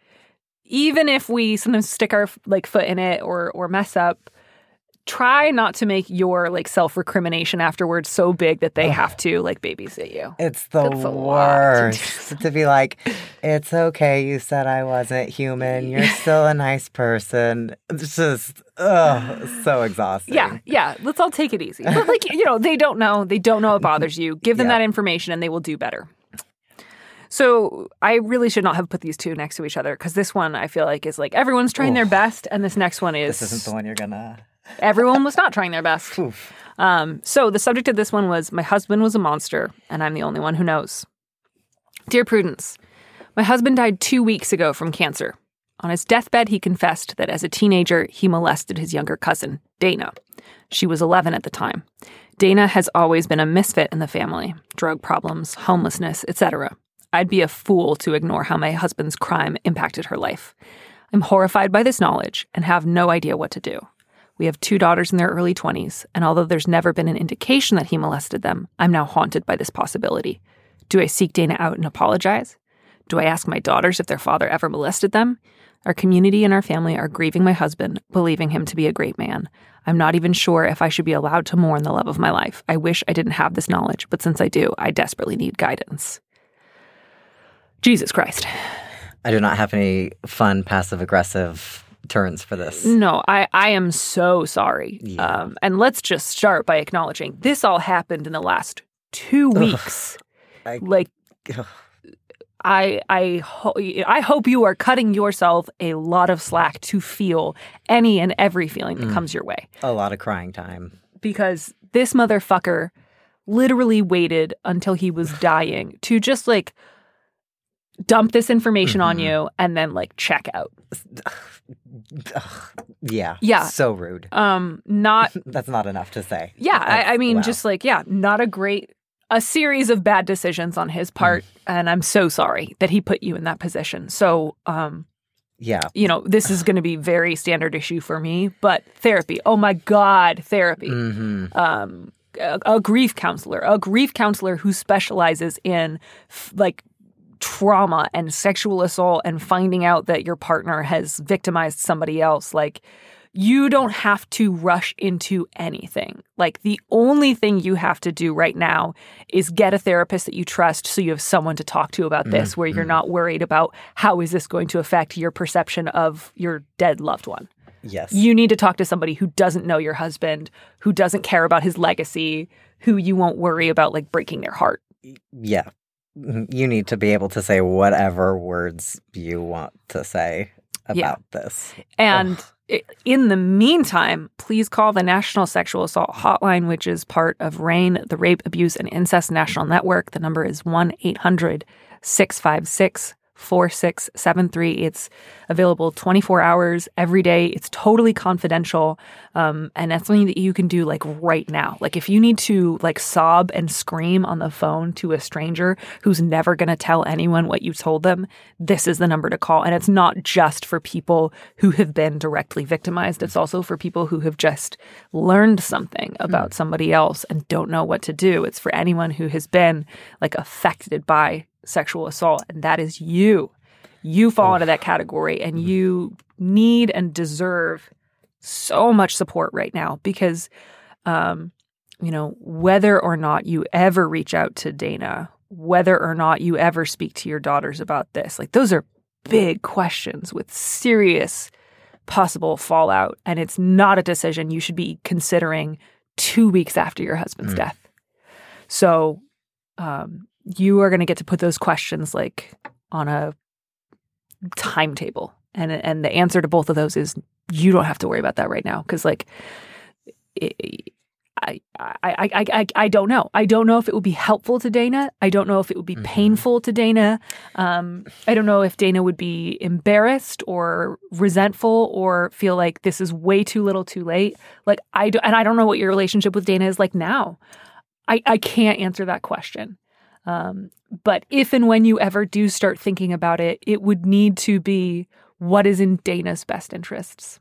even if we sometimes stick our like foot in it or or mess up, try not to make your like self recrimination afterwards so big that they have to like babysit you. It's the lot to worst to, be like, it's okay. You said I wasn't human. You're still a nice person. It's just, oh, so exhausting. Yeah, yeah. Let's all take it easy. But like you know, they don't know. They don't know it bothers you. Give them Yeah. that information, and they will do better. So I really should not have put these two next to each other because this one I feel like is like everyone's trying their best, and this next one is This isn't the one you're gonna. everyone was not trying their best. Oof. Um, so the subject of this one was my husband was a monster, and I'm the only one who knows. Dear Prudence, my husband died two weeks ago from cancer. On his deathbed, he confessed that as a teenager, he molested his younger cousin, Dana. She was 11 at the time. Dana has always been a misfit in the family drug problems, homelessness, etc. I'd be a fool to ignore how my husband's crime impacted her life. I'm horrified by this knowledge and have no idea what to do. We have two daughters in their early 20s, and although there's never been an indication that he molested them, I'm now haunted by this possibility. Do I seek Dana out and apologize? Do I ask my daughters if their father ever molested them? Our community and our family are grieving my husband, believing him to be a great man. I'm not even sure if I should be allowed to mourn the love of my life. I wish I didn't have this knowledge, but since I do, I desperately need guidance. Jesus Christ. I do not have any fun passive aggressive turns for this. No, I, I am so sorry. Yeah. Um, and let's just start by acknowledging this all happened in the last two weeks. I- like, Ugh. I I ho- I hope you are cutting yourself a lot of slack to feel any and every feeling that Mm. comes your way A lot of crying time. because this motherfucker literally waited until he was dying to just like dump this information on Mhm. you and then like check out. Yeah. Yeah. So rude. Um not That's not enough to say. Yeah, I, I mean, wow. just like, yeah, not a great, a series of bad decisions on his part. And I'm so sorry that he put you in that position. So, um, Yeah. you know, this is going to be very standard issue for me, but therapy. Oh my God, therapy. hmm Um, a, a grief counselor, a grief counselor who specializes in f- like trauma and sexual assault and finding out that your partner has victimized somebody else. Like, you don't have to rush into anything. Like, the only thing you have to do right now is get a therapist that you trust so you have someone to talk to about this, where you're mm-hmm. not worried about how is this going to affect your perception of your dead loved one. Yes. You need to talk to somebody who doesn't know your husband, who doesn't care about his legacy, who you won't worry about like breaking their heart. yeah. You need to be able to say whatever words you want to say about Yeah. this. And i- in the meantime, please call the National Sexual Assault Hotline, which is part of RAINN, the Rape, Abuse, and Incest National Network. The number is 1 800 656 4673. It's available 24 hours every day. It's totally confidential. Um, and that's something that you can do like right now. Like if you need to like sob and scream on the phone to a stranger who's never going to tell anyone what you told them, this is the number to call. And it's not just for people who have been directly victimized. It's also for people who have just learned something about somebody else and don't know what to do. It's for anyone who has been like affected by sexual assault. And that is you. You fall into that category and you need and deserve so much support right now because um you know whether or not you ever reach out to Dana whether or not you ever speak to your daughters about this like those are big questions with serious possible fallout and it's not a decision you should be considering 2 weeks after your husband's Mm. death so um you are going to get to put those questions like on a timetable and and the answer to both of those is you don't have to worry about that right now because like it, I, I, I, I, I don't know. I don't know if it would be helpful to Dana. I don't know if it would be Mhm. painful to Dana. Um, I don't know if Dana would be embarrassed or resentful or feel like this is way too little too late. Like I do, and I don't know what your relationship with Dana is like now. I, I can't answer that question. Um, but if and when you ever do start thinking about it, it would need to be what is in Dana's best interests.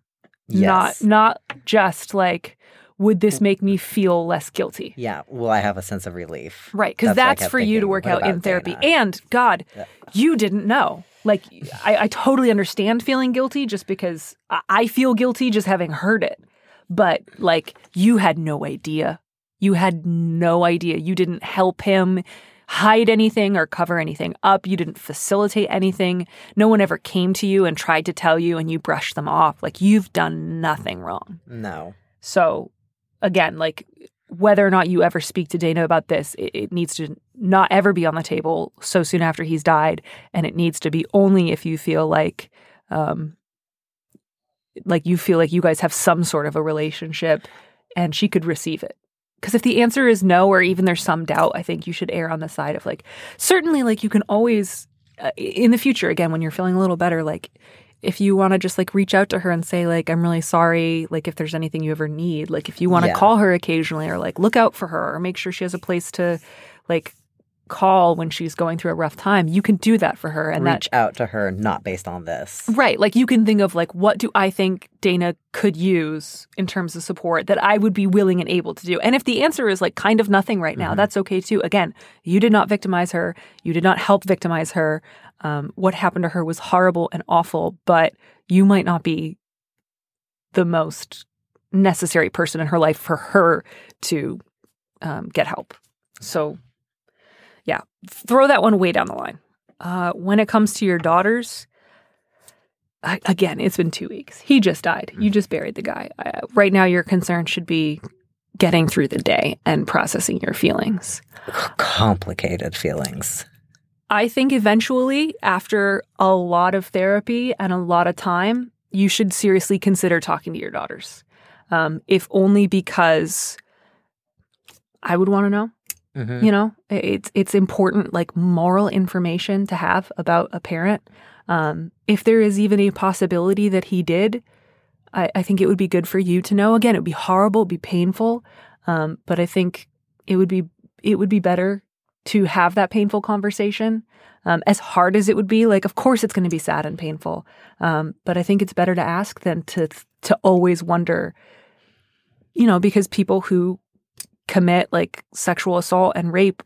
Yes. Not not just like would this make me feel less guilty? yeah. Will I have a sense of relief? Right, because That's that's, for you to work out in therapy. Dana? And God, Yeah. you didn't know. Like I, I totally understand feeling guilty just because I feel guilty just having heard it. but like you had no idea. You had no idea. You didn't help him hide anything or cover anything up. You didn't facilitate anything. No one ever came to you and tried to tell you and you brushed them off. Like you've done nothing wrong. No. So, again, like whether or not you ever speak to Dana about this, it, it, needs to not ever be on the table so soon after he's died, and it needs to be only if you feel like, um, like you feel like you guys have some sort of a relationship, and she could receive it. Because if the answer is no, or even there's some doubt, I think you should err on the side of like certainly, like you can always uh, in the future again when you're feeling a little better, like if you want to just like reach out to her and say like i'm really sorry like if there's anything you ever need like if you want to Yeah. call her occasionally or like look out for her or make sure she has a place to like call when she's going through a rough time you can do that for her and that Reach out to her, not based on this. Right. Like you can think of like what do I think Dana could use in terms of support that I would be willing and able to do. And if the answer is like kind of nothing right now, that's okay too. Again, you did not victimize her. You did not help victimize her. Um, what happened to her was horrible and awful, but you might not be the most necessary person in her life for her to um, get help. So, yeah, throw that one way down the line. Uh, when it comes to your daughters, I, again, it's been two weeks. He just died. You just buried the guy. Uh, right now, your concern should be getting through the day and processing your feelings. Complicated feelings. I think eventually, after a lot of therapy and a lot of time, you should seriously consider talking to your daughters. Um, if only because I would want to know. Mhm. You know, it's it's important, like moral information to have about a parent. Um, if there is even a possibility that he did, I, I think it would be good for you to know. Again, it would be horrible, it'd be painful, um, but I think it would be it would be better to have that painful conversation. Um, as hard as it would be, like of course it's going to be sad and painful, um, but I think it's better to ask than to to always wonder. You know, because people who commit like sexual assault and rape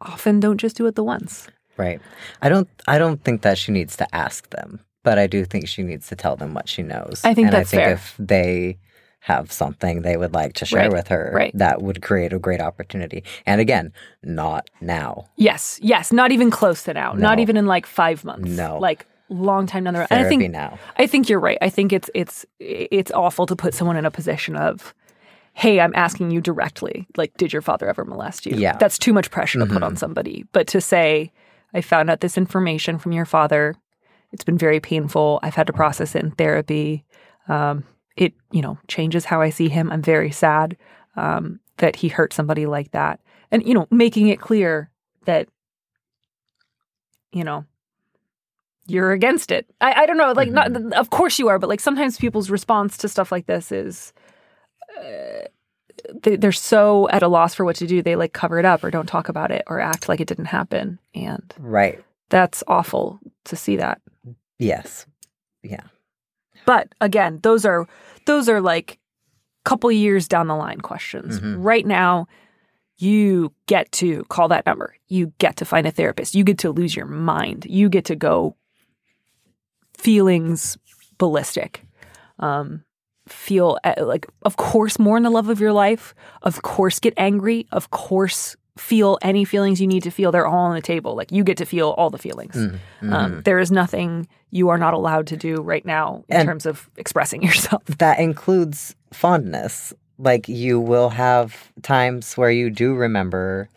often don't just do it the once. Right. I don't I don't think that she needs to ask them, but I do think she needs to tell them what she knows. I think and that's I think fair. if they have something they would like to share Right, with her, right. that would create a great opportunity. And again, not now. Yes, yes, not even close to now. Not even in like five months. No. like long time down the road. And I Therapy think now. I think you're right. I think it's it's it's awful to put someone in a position of, hey, I'm asking you directly. Like, did your father ever molest you? Yeah. Mm-hmm. that's too much pressure to put on somebody. But to say, I found out this information from your father. It's been very painful. I've had to process it in therapy. Um, it you know changes how I see him. I'm very sad um, that he hurt somebody like that, and you know making it clear that you know you're against it. I, I don't know, like not of course you are, but like sometimes people's response to stuff like this is they're so at a loss for what to do. They like cover it up or don't talk about it or act like it didn't happen, and Right. that's awful to see that. Yes. Yeah. But again, those are those are like couple years down the line questions. Mhm. Right now, you get to call that number. You get to find a therapist. You get to lose your mind. You get to go feelings ballistic. Um, feel uh, like, of course, mourn the love of your life. Of course, get angry. Of course, feel any feelings you need to feel. They're all on the table. Like you get to feel all the feelings. Mm-hmm. Um, there is nothing you are not allowed to do right now in And- terms of expressing yourself. that includes fondness. Like you will have times where you do remember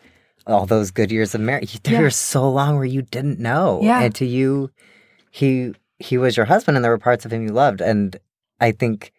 all those good years of marriage. There Yeah. were so long where you didn't know, Yeah. and to you, he he was your husband, and there were parts of him you loved. And I think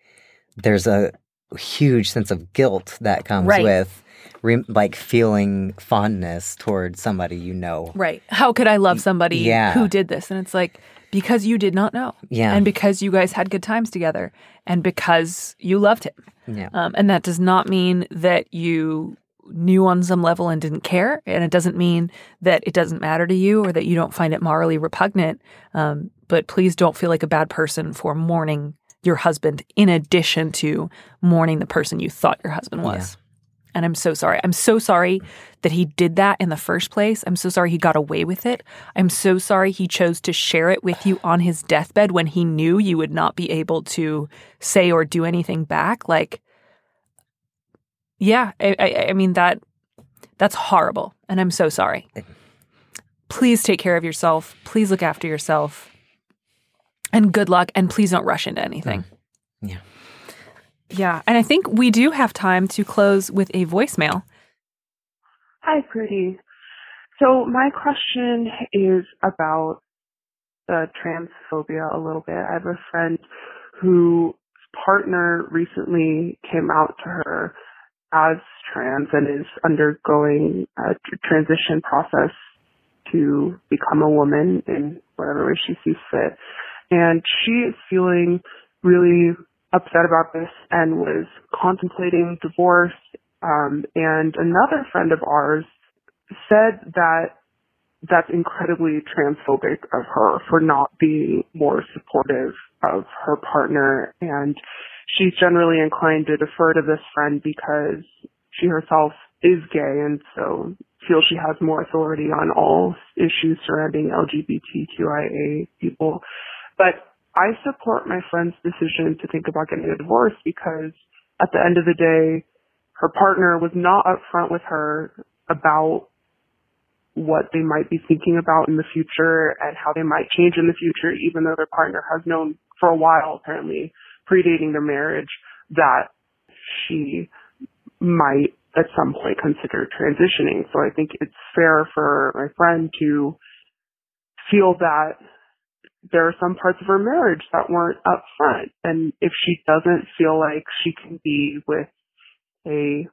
there's a huge sense of guilt that comes Right. with re- like feeling fondness towards somebody you know. Right. How could I love somebody Yeah. who did this? And it's like, because you did not know. Yeah. And because you guys had good times together and because you loved him. Yeah. Um, and that does not mean that you knew on some level and didn't care. And it doesn't mean that it doesn't matter to you or that you don't find it morally repugnant. Um, but please don't feel like a bad person for mourning your husband in addition to mourning the person you thought your husband was. And I'm so sorry. I'm so sorry that he did that in the first place. I'm so sorry he got away with it. I'm so sorry he chose to share it with you on his deathbed when he knew you would not be able to say or do anything back. Like, yeah, I, I, I mean that that's horrible, and I'm so sorry. Please take care of yourself. Please look after yourself, and good luck. And please don't rush into anything. Mm. Yeah. Yeah, and I think we do have time to close with a voicemail. Hi, Prudie. So my question is about the transphobia a little bit. I have a friend whose partner recently came out to her as trans and is undergoing a tr- transition process to become a woman in whatever way she sees fit. And she is feeling really upset about this and was contemplating divorce. Um, and another friend of ours said that that's incredibly transphobic of her for not being more supportive of her partner. And she's generally inclined to defer to this friend because she herself is gay and so feels she has more authority on all issues surrounding LGBTQIA people. But I support my friend's decision to think about getting a divorce because at the end of the day, her partner was not upfront with her about what they might be thinking about in the future and how they might change in the future, even though their partner has known for a while, apparently, predating their marriage, that she might at some point consider transitioning. So I think it's fair for my friend to feel that there are some parts of her marriage that weren't upfront. And if she doesn't feel like she can be with a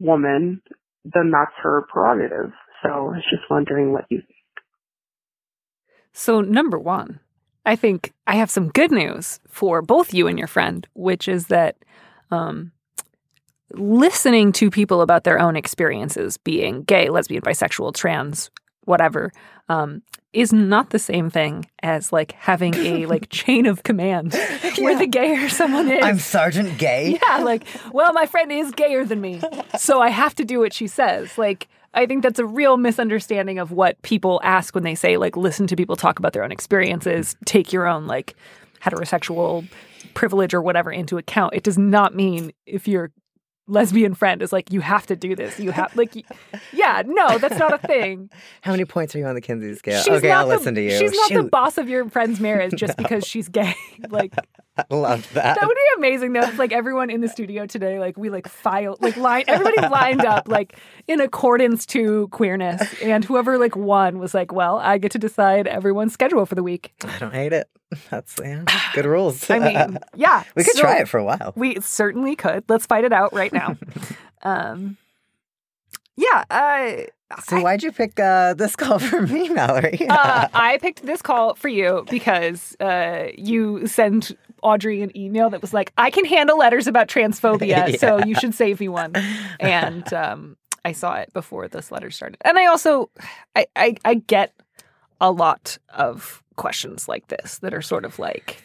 woman, then that's her prerogative. So I was just wondering what you think. So, number one, I think I have some good news for both you and your friend, which is that um, listening to people about their own experiences, being gay, lesbian, bisexual, trans, whatever, um, is not the same thing as like having a like chain of command where Yeah. the gayer someone is. I'm Sergeant Gay. yeah, like, well, my friend is gayer than me, so I have to do what she says. Like, I think that's a real misunderstanding of what people ask when they say, like, listen to people talk about their own experiences, take your own, like, heterosexual privilege or whatever into account. It does not mean if your lesbian friend is like, you have to do this. You have, like, yeah, no, that's not a thing. How many points are you on the Kinsey scale? She's okay, I'll the- listen to you. She's not the boss of your friend's marriage just because she's gay. like, I love that. that would be amazing though. If like everyone in the studio today, like we like file like line everybody lined up like in accordance to queerness, and whoever like won was like, well, I get to decide everyone's schedule for the week. I don't hate it. That's yeah, good rules. I mean, yeah, we could so try it for a while. We certainly could. Let's fight it out right now. um, yeah, uh, So why'd you pick uh, this call for me, Mallory? uh, I picked this call for you because uh, you sent Audrey an email that was like, "I can handle letters about transphobia, so you should save me one." And um, I saw it before this letter started, and I also, I, I, I get a lot of questions like this that are sort of like.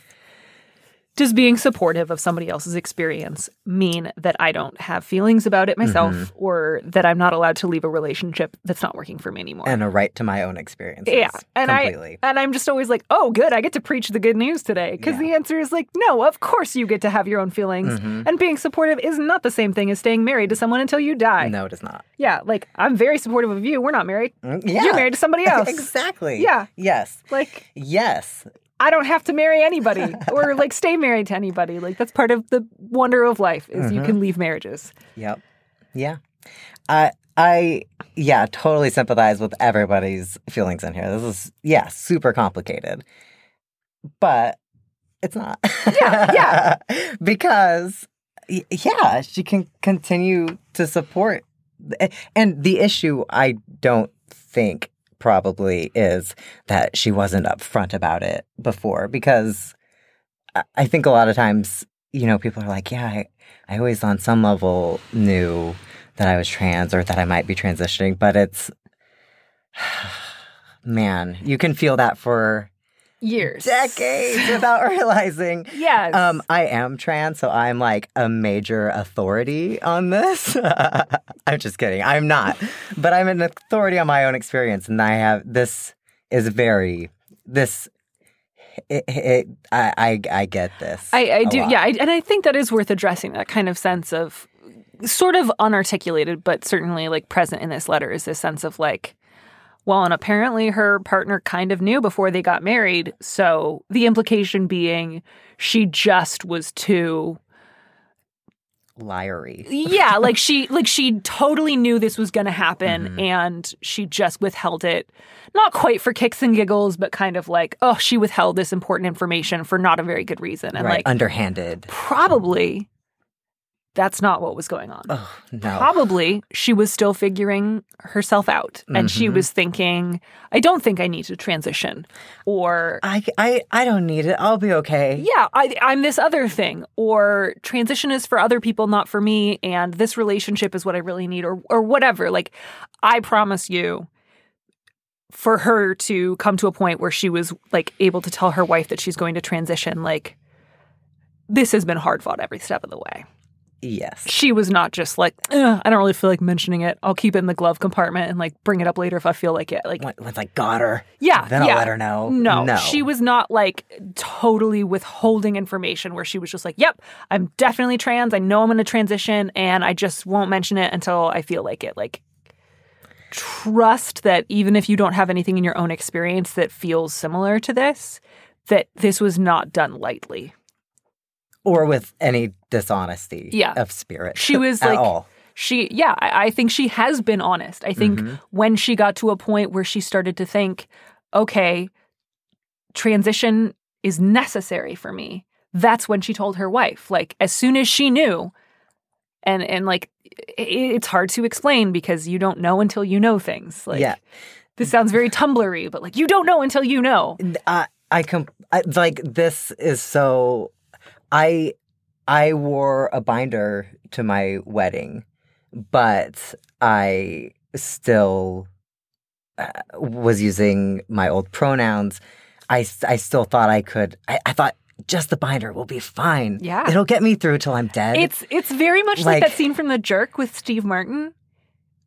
Does being supportive of somebody else's experience mean that I don't have feelings about it myself Mm-hmm. or that I'm not allowed to leave a relationship that's not working for me anymore? and a right to my own experiences. Yeah, and completely. I and I'm just always like, oh, good, I get to preach the good news today because Yeah. the answer is like, no, of course you get to have your own feelings, Mhm. and being supportive is not the same thing as staying married to someone until you die. no, it is not. Yeah, like I'm very supportive of you. We're not married. Mm, Yeah, You're married to somebody else. exactly. Yeah. Yes. Like Yes. I don't have to marry anybody or like stay married to anybody. Like that's part of the wonder of life is you Mhm. can leave marriages. Yep. Yeah. I I yeah, totally sympathize with everybody's feelings in here. This is yeah, super complicated. But it's not. Yeah, yeah. because yeah, she can continue to support and the issue I don't think probably is that she wasn't upfront about it before because I- think a lot of times, you know, people are like, yeah, I, I always on some level knew that I was trans or that I might be transitioning, but it's, man, you can feel that for years. decades without realizing. Yes. Um, I am trans, so I'm like a major authority on this. I'm just kidding. I'm not, but I'm an authority on my own experience, and I have this is very this. It, it, I, I I get this. I do, lot. yeah, I, and I think that is worth addressing. That kind of sense of sort of unarticulated, but certainly like present in this letter is this sense of like, well, and apparently her partner kind of knew before they got married. So the implication being she just was too Liary. yeah like she like she totally knew this was going to happen Mhm. and she just withheld it not quite for kicks and giggles but kind of like oh she withheld this important information for not a very good reason and right, like underhanded. probably that's not what was going on Oh no. probably she was still figuring herself out and she Mhm. was thinking i don't think i need to transition or I, I I don't need it. I'll be okay. yeah, I, I'm this other thing, or transition is for other people, not for me, and this relationship is what I really need, or or whatever. Like, I promise you, for her to come to a point where she was like able to tell her wife that she's going to transition, like this has been hard fought every step of the way. Yes. She was not just like, I don't really feel like mentioning it. I'll keep it in the glove compartment and like bring it up later if I feel like it. Like, Once I got her, yeah, then I'll let her know. No, no. she was not like totally withholding information where she was just like, yep, I'm definitely trans. I know I'm going to transition and I just won't mention it until I feel like it. Like, trust that even if you don't have anything in your own experience that feels similar to this, that this was not done lightly. Or with any dishonesty Yeah. of spirit. She was at like- all. She, yeah, I, I think she has been honest. I think Mhm. when she got to a point where she started to think, okay, transition is necessary for me, that's when she told her wife. Like, as soon as she knew, and and like it, it's hard to explain because you don't know until you know things. Like, Yeah. this sounds very Tumblr-y, but like you don't know until you know. I I com- I, like this is so I I wore a binder to my wedding, but I still uh, was using my old pronouns. I, I still thought I could. I, I thought just the binder will be fine. Yeah. it'll get me through till I'm dead. It's it's very much like, Like- that scene from The Jerk with Steve Martin,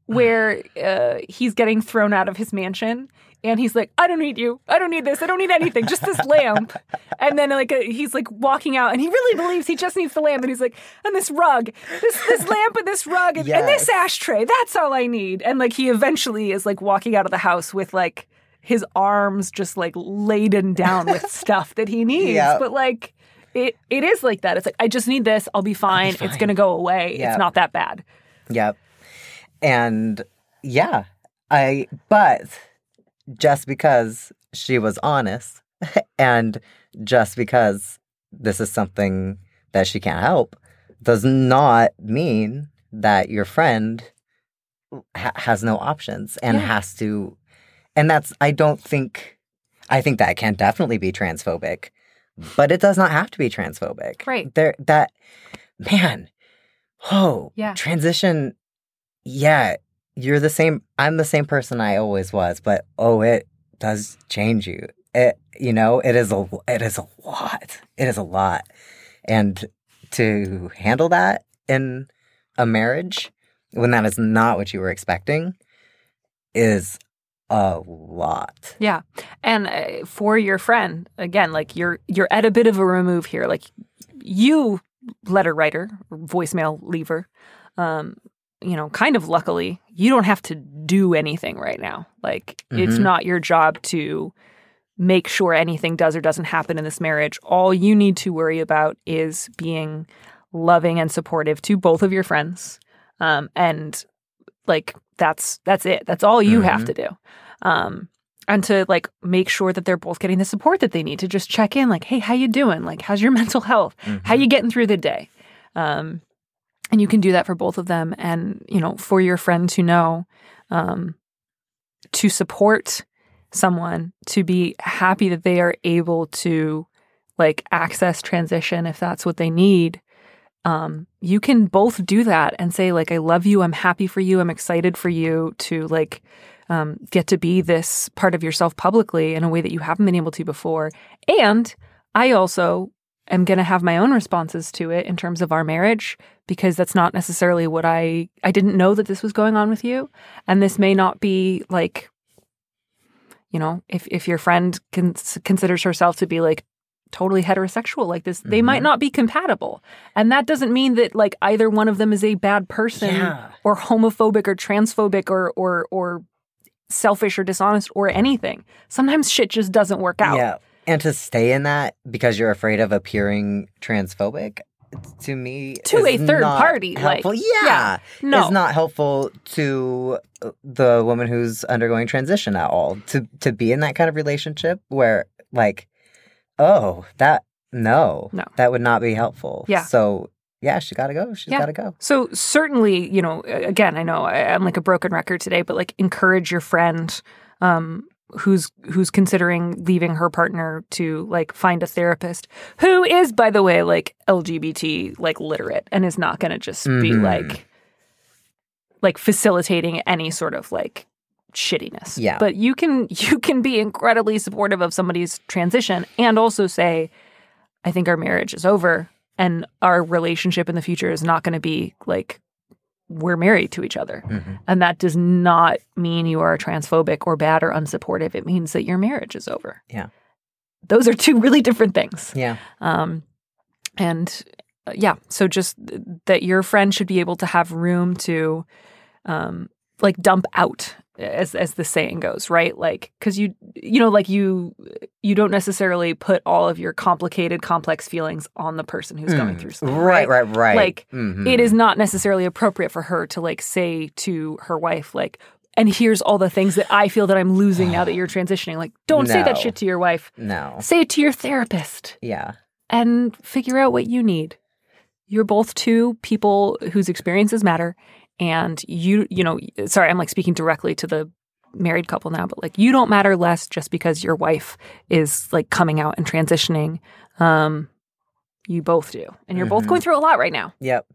where uh, he's getting thrown out of his mansion, and he's like, "I don't need you. I don't need this. I don't need anything. Just this lamp." And then like uh, he's like walking out, and he really believes he just needs the lamp, and he's like, "And this rug, this this lamp, and this rug, and, and this ashtray. That's all I need." And like he eventually is like walking out of the house with like his arms just like laden down with stuff that he needs, Yep. but like. It it is like that. It's like I just need this. I'll be fine. It's fine. gonna go away. Yeah. It's not that bad. Yep. And yeah, I, but just because she was honest and just because this is something that she can't help does not mean that your friend ha- has no options and Yeah. has to, and that's, I don't think, I think that can definitely be transphobic, but it does not have to be transphobic. Right. There, that, man, oh, Yeah. transition yeah, you're the same. I'm the same person I always was, but oh, it does change you. It, you know, it is a, it is a lot. It is a lot, and to handle that in a marriage when that is not what you were expecting is a lot. Yeah. And uh, for your friend, again, like you're you're at a bit of a remove here. Like you, letter writer, voicemail leaver, um, you know, kind of luckily, you don't have to do anything right now. Like it's Mhm. not your job to make sure anything does or doesn't happen in this marriage. All you need to worry about is being loving and supportive to both of your friends. Um, and like that's that's it. That's all you have Mhm. to do. Um, and to like make sure that they're both getting the support that they need to just check in like hey how you doing like how's your mental health how Mhm. you getting through the day um, and you can do that for both of them and you know for your friend to know um, to support someone to be happy that they are able to like access transition if that's what they need um, you can both do that and say like i love you i'm happy for you i'm excited for you to like um, get to be this part of yourself publicly in a way that you haven't been able to before. And I also am going to have my own responses to it in terms of our marriage because that's not necessarily what I I didn't know that this was going on with you and this may not be like you know if if your friend cons- considers herself to be like totally heterosexual like this they might Mhm. not be compatible and that doesn't mean that like either one of them is a bad person Yeah. or homophobic or transphobic or or or selfish or dishonest or anything sometimes shit just doesn't work out Yeah. And to stay in that because you're afraid of appearing transphobic, to me, To is a third not party, like, helpful. yeah, yeah, no it's not helpful to uh, the woman who's undergoing transition at all. To to be in that kind of relationship where, like, oh, that no, No. that would not be helpful. Yeah. So yeah, she got to go. She's Yeah. got to go. So certainly, you know, again, I know I- I'm like a broken record today, but like encourage your friend um, who's who's considering leaving her partner to like find a therapist who is, by the way, like LGBT like literate and is not going to just be Mhm. like like facilitating any sort of like shittiness. Yeah. But you can you can be incredibly supportive of somebody's transition and also say, I think our marriage is over and our relationship in the future is not going to be like we're married to each other. Mhm. And that does not mean you are transphobic or bad or unsupportive. It means that your marriage is over. Yeah. Those are two really different things. Yeah. Um, and uh, yeah, so just th- that your friend should be able to have room to, um, like dump out, as as the saying goes, right? Like, because you you know, like you you don't necessarily put all of your complicated, complex feelings on the person who's going Mm. through something, Right. Right. Right. Like, Mhm. It is not necessarily appropriate for her to like say to her wife, like. And here's all the things that I feel that I'm losing now that you're transitioning. Like, don't say that shit to your wife. no. Say it to your therapist Yeah. and figure out what you need. You're both two people whose experiences matter and you you know sorry I'm like speaking directly to the married couple now but like you don't matter less just because your wife is like coming out and transitioning um you both do and you're both Mhm. going through a lot right now Yep.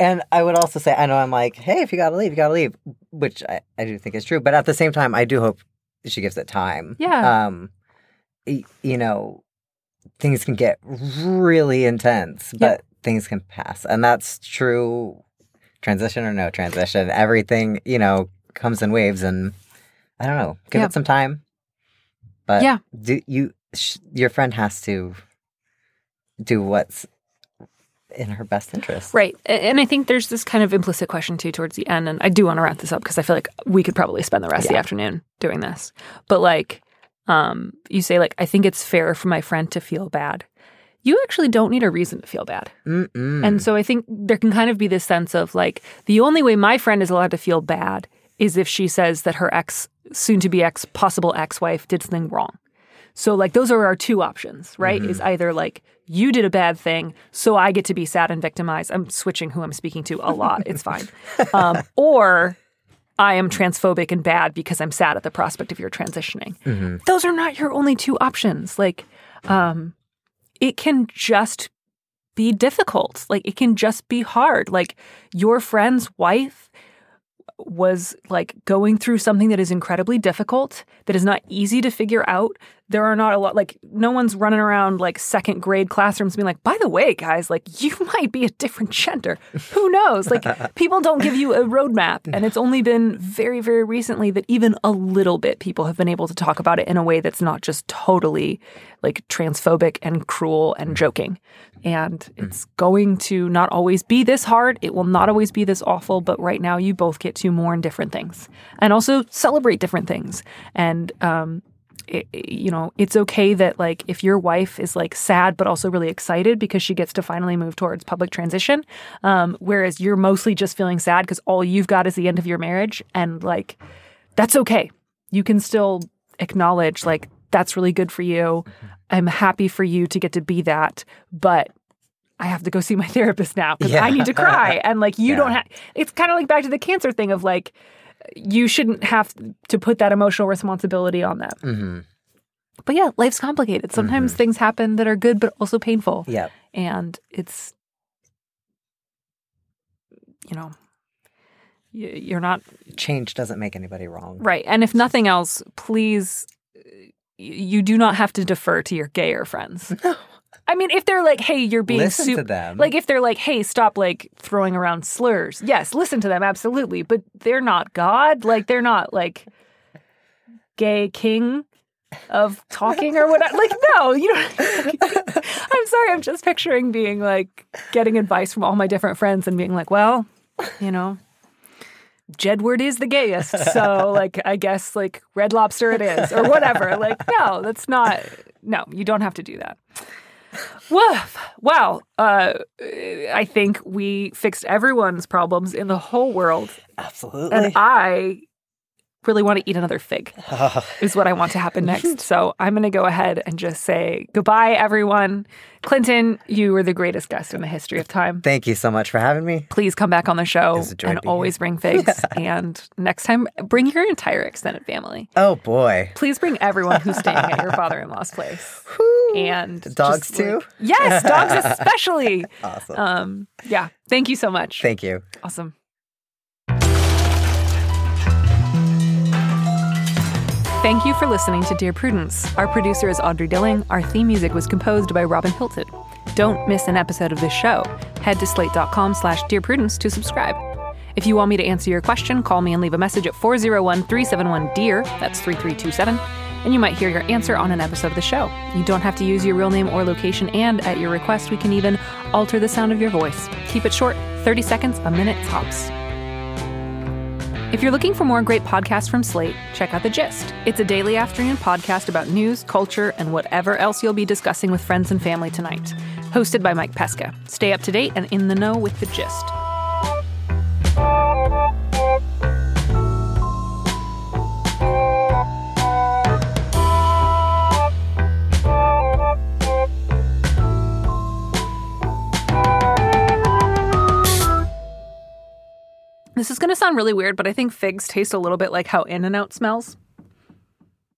And I would also say, I know I'm like, hey, if you got to leave, you got to leave, which I, I do think is true. But at the same time, I do hope she gives it time. Yeah. Um, y- you know, things can get really intense, Yep. but things can pass. And that's true, transition or no transition. Everything, you know, comes in waves. And I don't know, give Yeah. it some time. But Yeah. do you, sh- your friend has to do what's in her best interest. right and i think there's this kind of implicit question too towards the end and i do want to wrap this up because i feel like we could probably spend the rest of the afternoon doing this but like um you say like i think it's fair for my friend to feel bad you actually don't need a reason to feel bad. Mm-mm. and so i think there can kind of be this sense of like the only way my friend is allowed to feel bad is if she says that her ex soon to be ex possible ex-wife did something wrong. So like those are our two options right? Is either like you did a bad thing so i get to be sad and victimized. I'm switching who i'm speaking to a lot. It's fine. Um, or i am transphobic and bad because i'm sad at the prospect of your transitioning. Mhm. those are not your only two options. Like um it can just be difficult. Like it can just be hard. Like your friend's wife was like going through something that is incredibly difficult that is not easy to figure out there are not a lot like no one's running around like second grade classrooms being like by the way guys like you might be a different gender. Who knows? Like people don't give you a roadmap and it's only been very very recently that even a little bit people have been able to talk about it in a way that's not just totally like transphobic and cruel and joking. And it's going to not always be this hard. It will not always be this awful but right now you both get to mourn different things and also celebrate different things. And um it, you know, it's okay that like if your wife is like sad but also really excited because she gets to finally move towards public transition, um, whereas you're mostly just feeling sad because all you've got is the end of your marriage, and like that's okay. You can still acknowledge like that's really good for you. I'm happy for you to get to be that, but I have to go see my therapist now because I need to cry. And like you Yeah. don't have. It's kind of like back to the cancer thing of like you shouldn't have to put that emotional responsibility on them. hmm But yeah, life's complicated. Sometimes things happen that are good but also painful. Yeah. And it's you know You're not Change doesn't make anybody wrong. right. And if nothing else, please, you do not have to defer to your gayer friends. No. I mean, if they're like, "Hey, you're being Listen to them. Like if they're like, "Hey, stop like throwing around slurs." Yes, listen to them absolutely, but they're not God. Like they're not like gay king of talking or whatever. Like no, you don't I'm sorry, I'm just picturing being like getting advice from all my different friends and being like, "Well, you know, Jedward is the gayest. So like I guess like Red Lobster it is or whatever." Like no, that's not no, you don't have to do that. Woof. Wow. Uh, I think we fixed everyone's problems in the whole world. Absolutely. And I really want to eat another fig, is what I want to happen next. So I'm going to go ahead and just say goodbye, everyone. Clinton, you were the greatest guest in the history of time. Thank you so much for having me. Please come back on the show was a joy and be here. always bring figs. and next time, bring your entire extended family. Oh boy. Please bring everyone who's staying at your father in law's place. And Dogs just, too? like- yes, dogs especially. Awesome. Um, yeah. Thank you so much. Thank you. awesome. Thank you for listening to Dear Prudence. Our producer is Audrey Dilling. Our theme music was composed by Robin Hilton. Don't miss an episode of this show. Head to slate.com slash Dear Prudence to subscribe. If you want me to answer your question, call me and leave a message at 401 371 DEAR, that's 3327, and you might hear your answer on an episode of the show. You don't have to use your real name or location, and at your request, we can even alter the sound of your voice. Keep it short 30 seconds, a minute tops. If you're looking for more great podcasts from Slate, check out The Gist. It's a daily afternoon podcast about news, culture, and whatever else you'll be discussing with friends and family tonight. Hosted by Mike Pesca. Stay up to date and in the know with The Gist. This is going to sound really weird, but I think figs taste a little bit like how In N Out smells.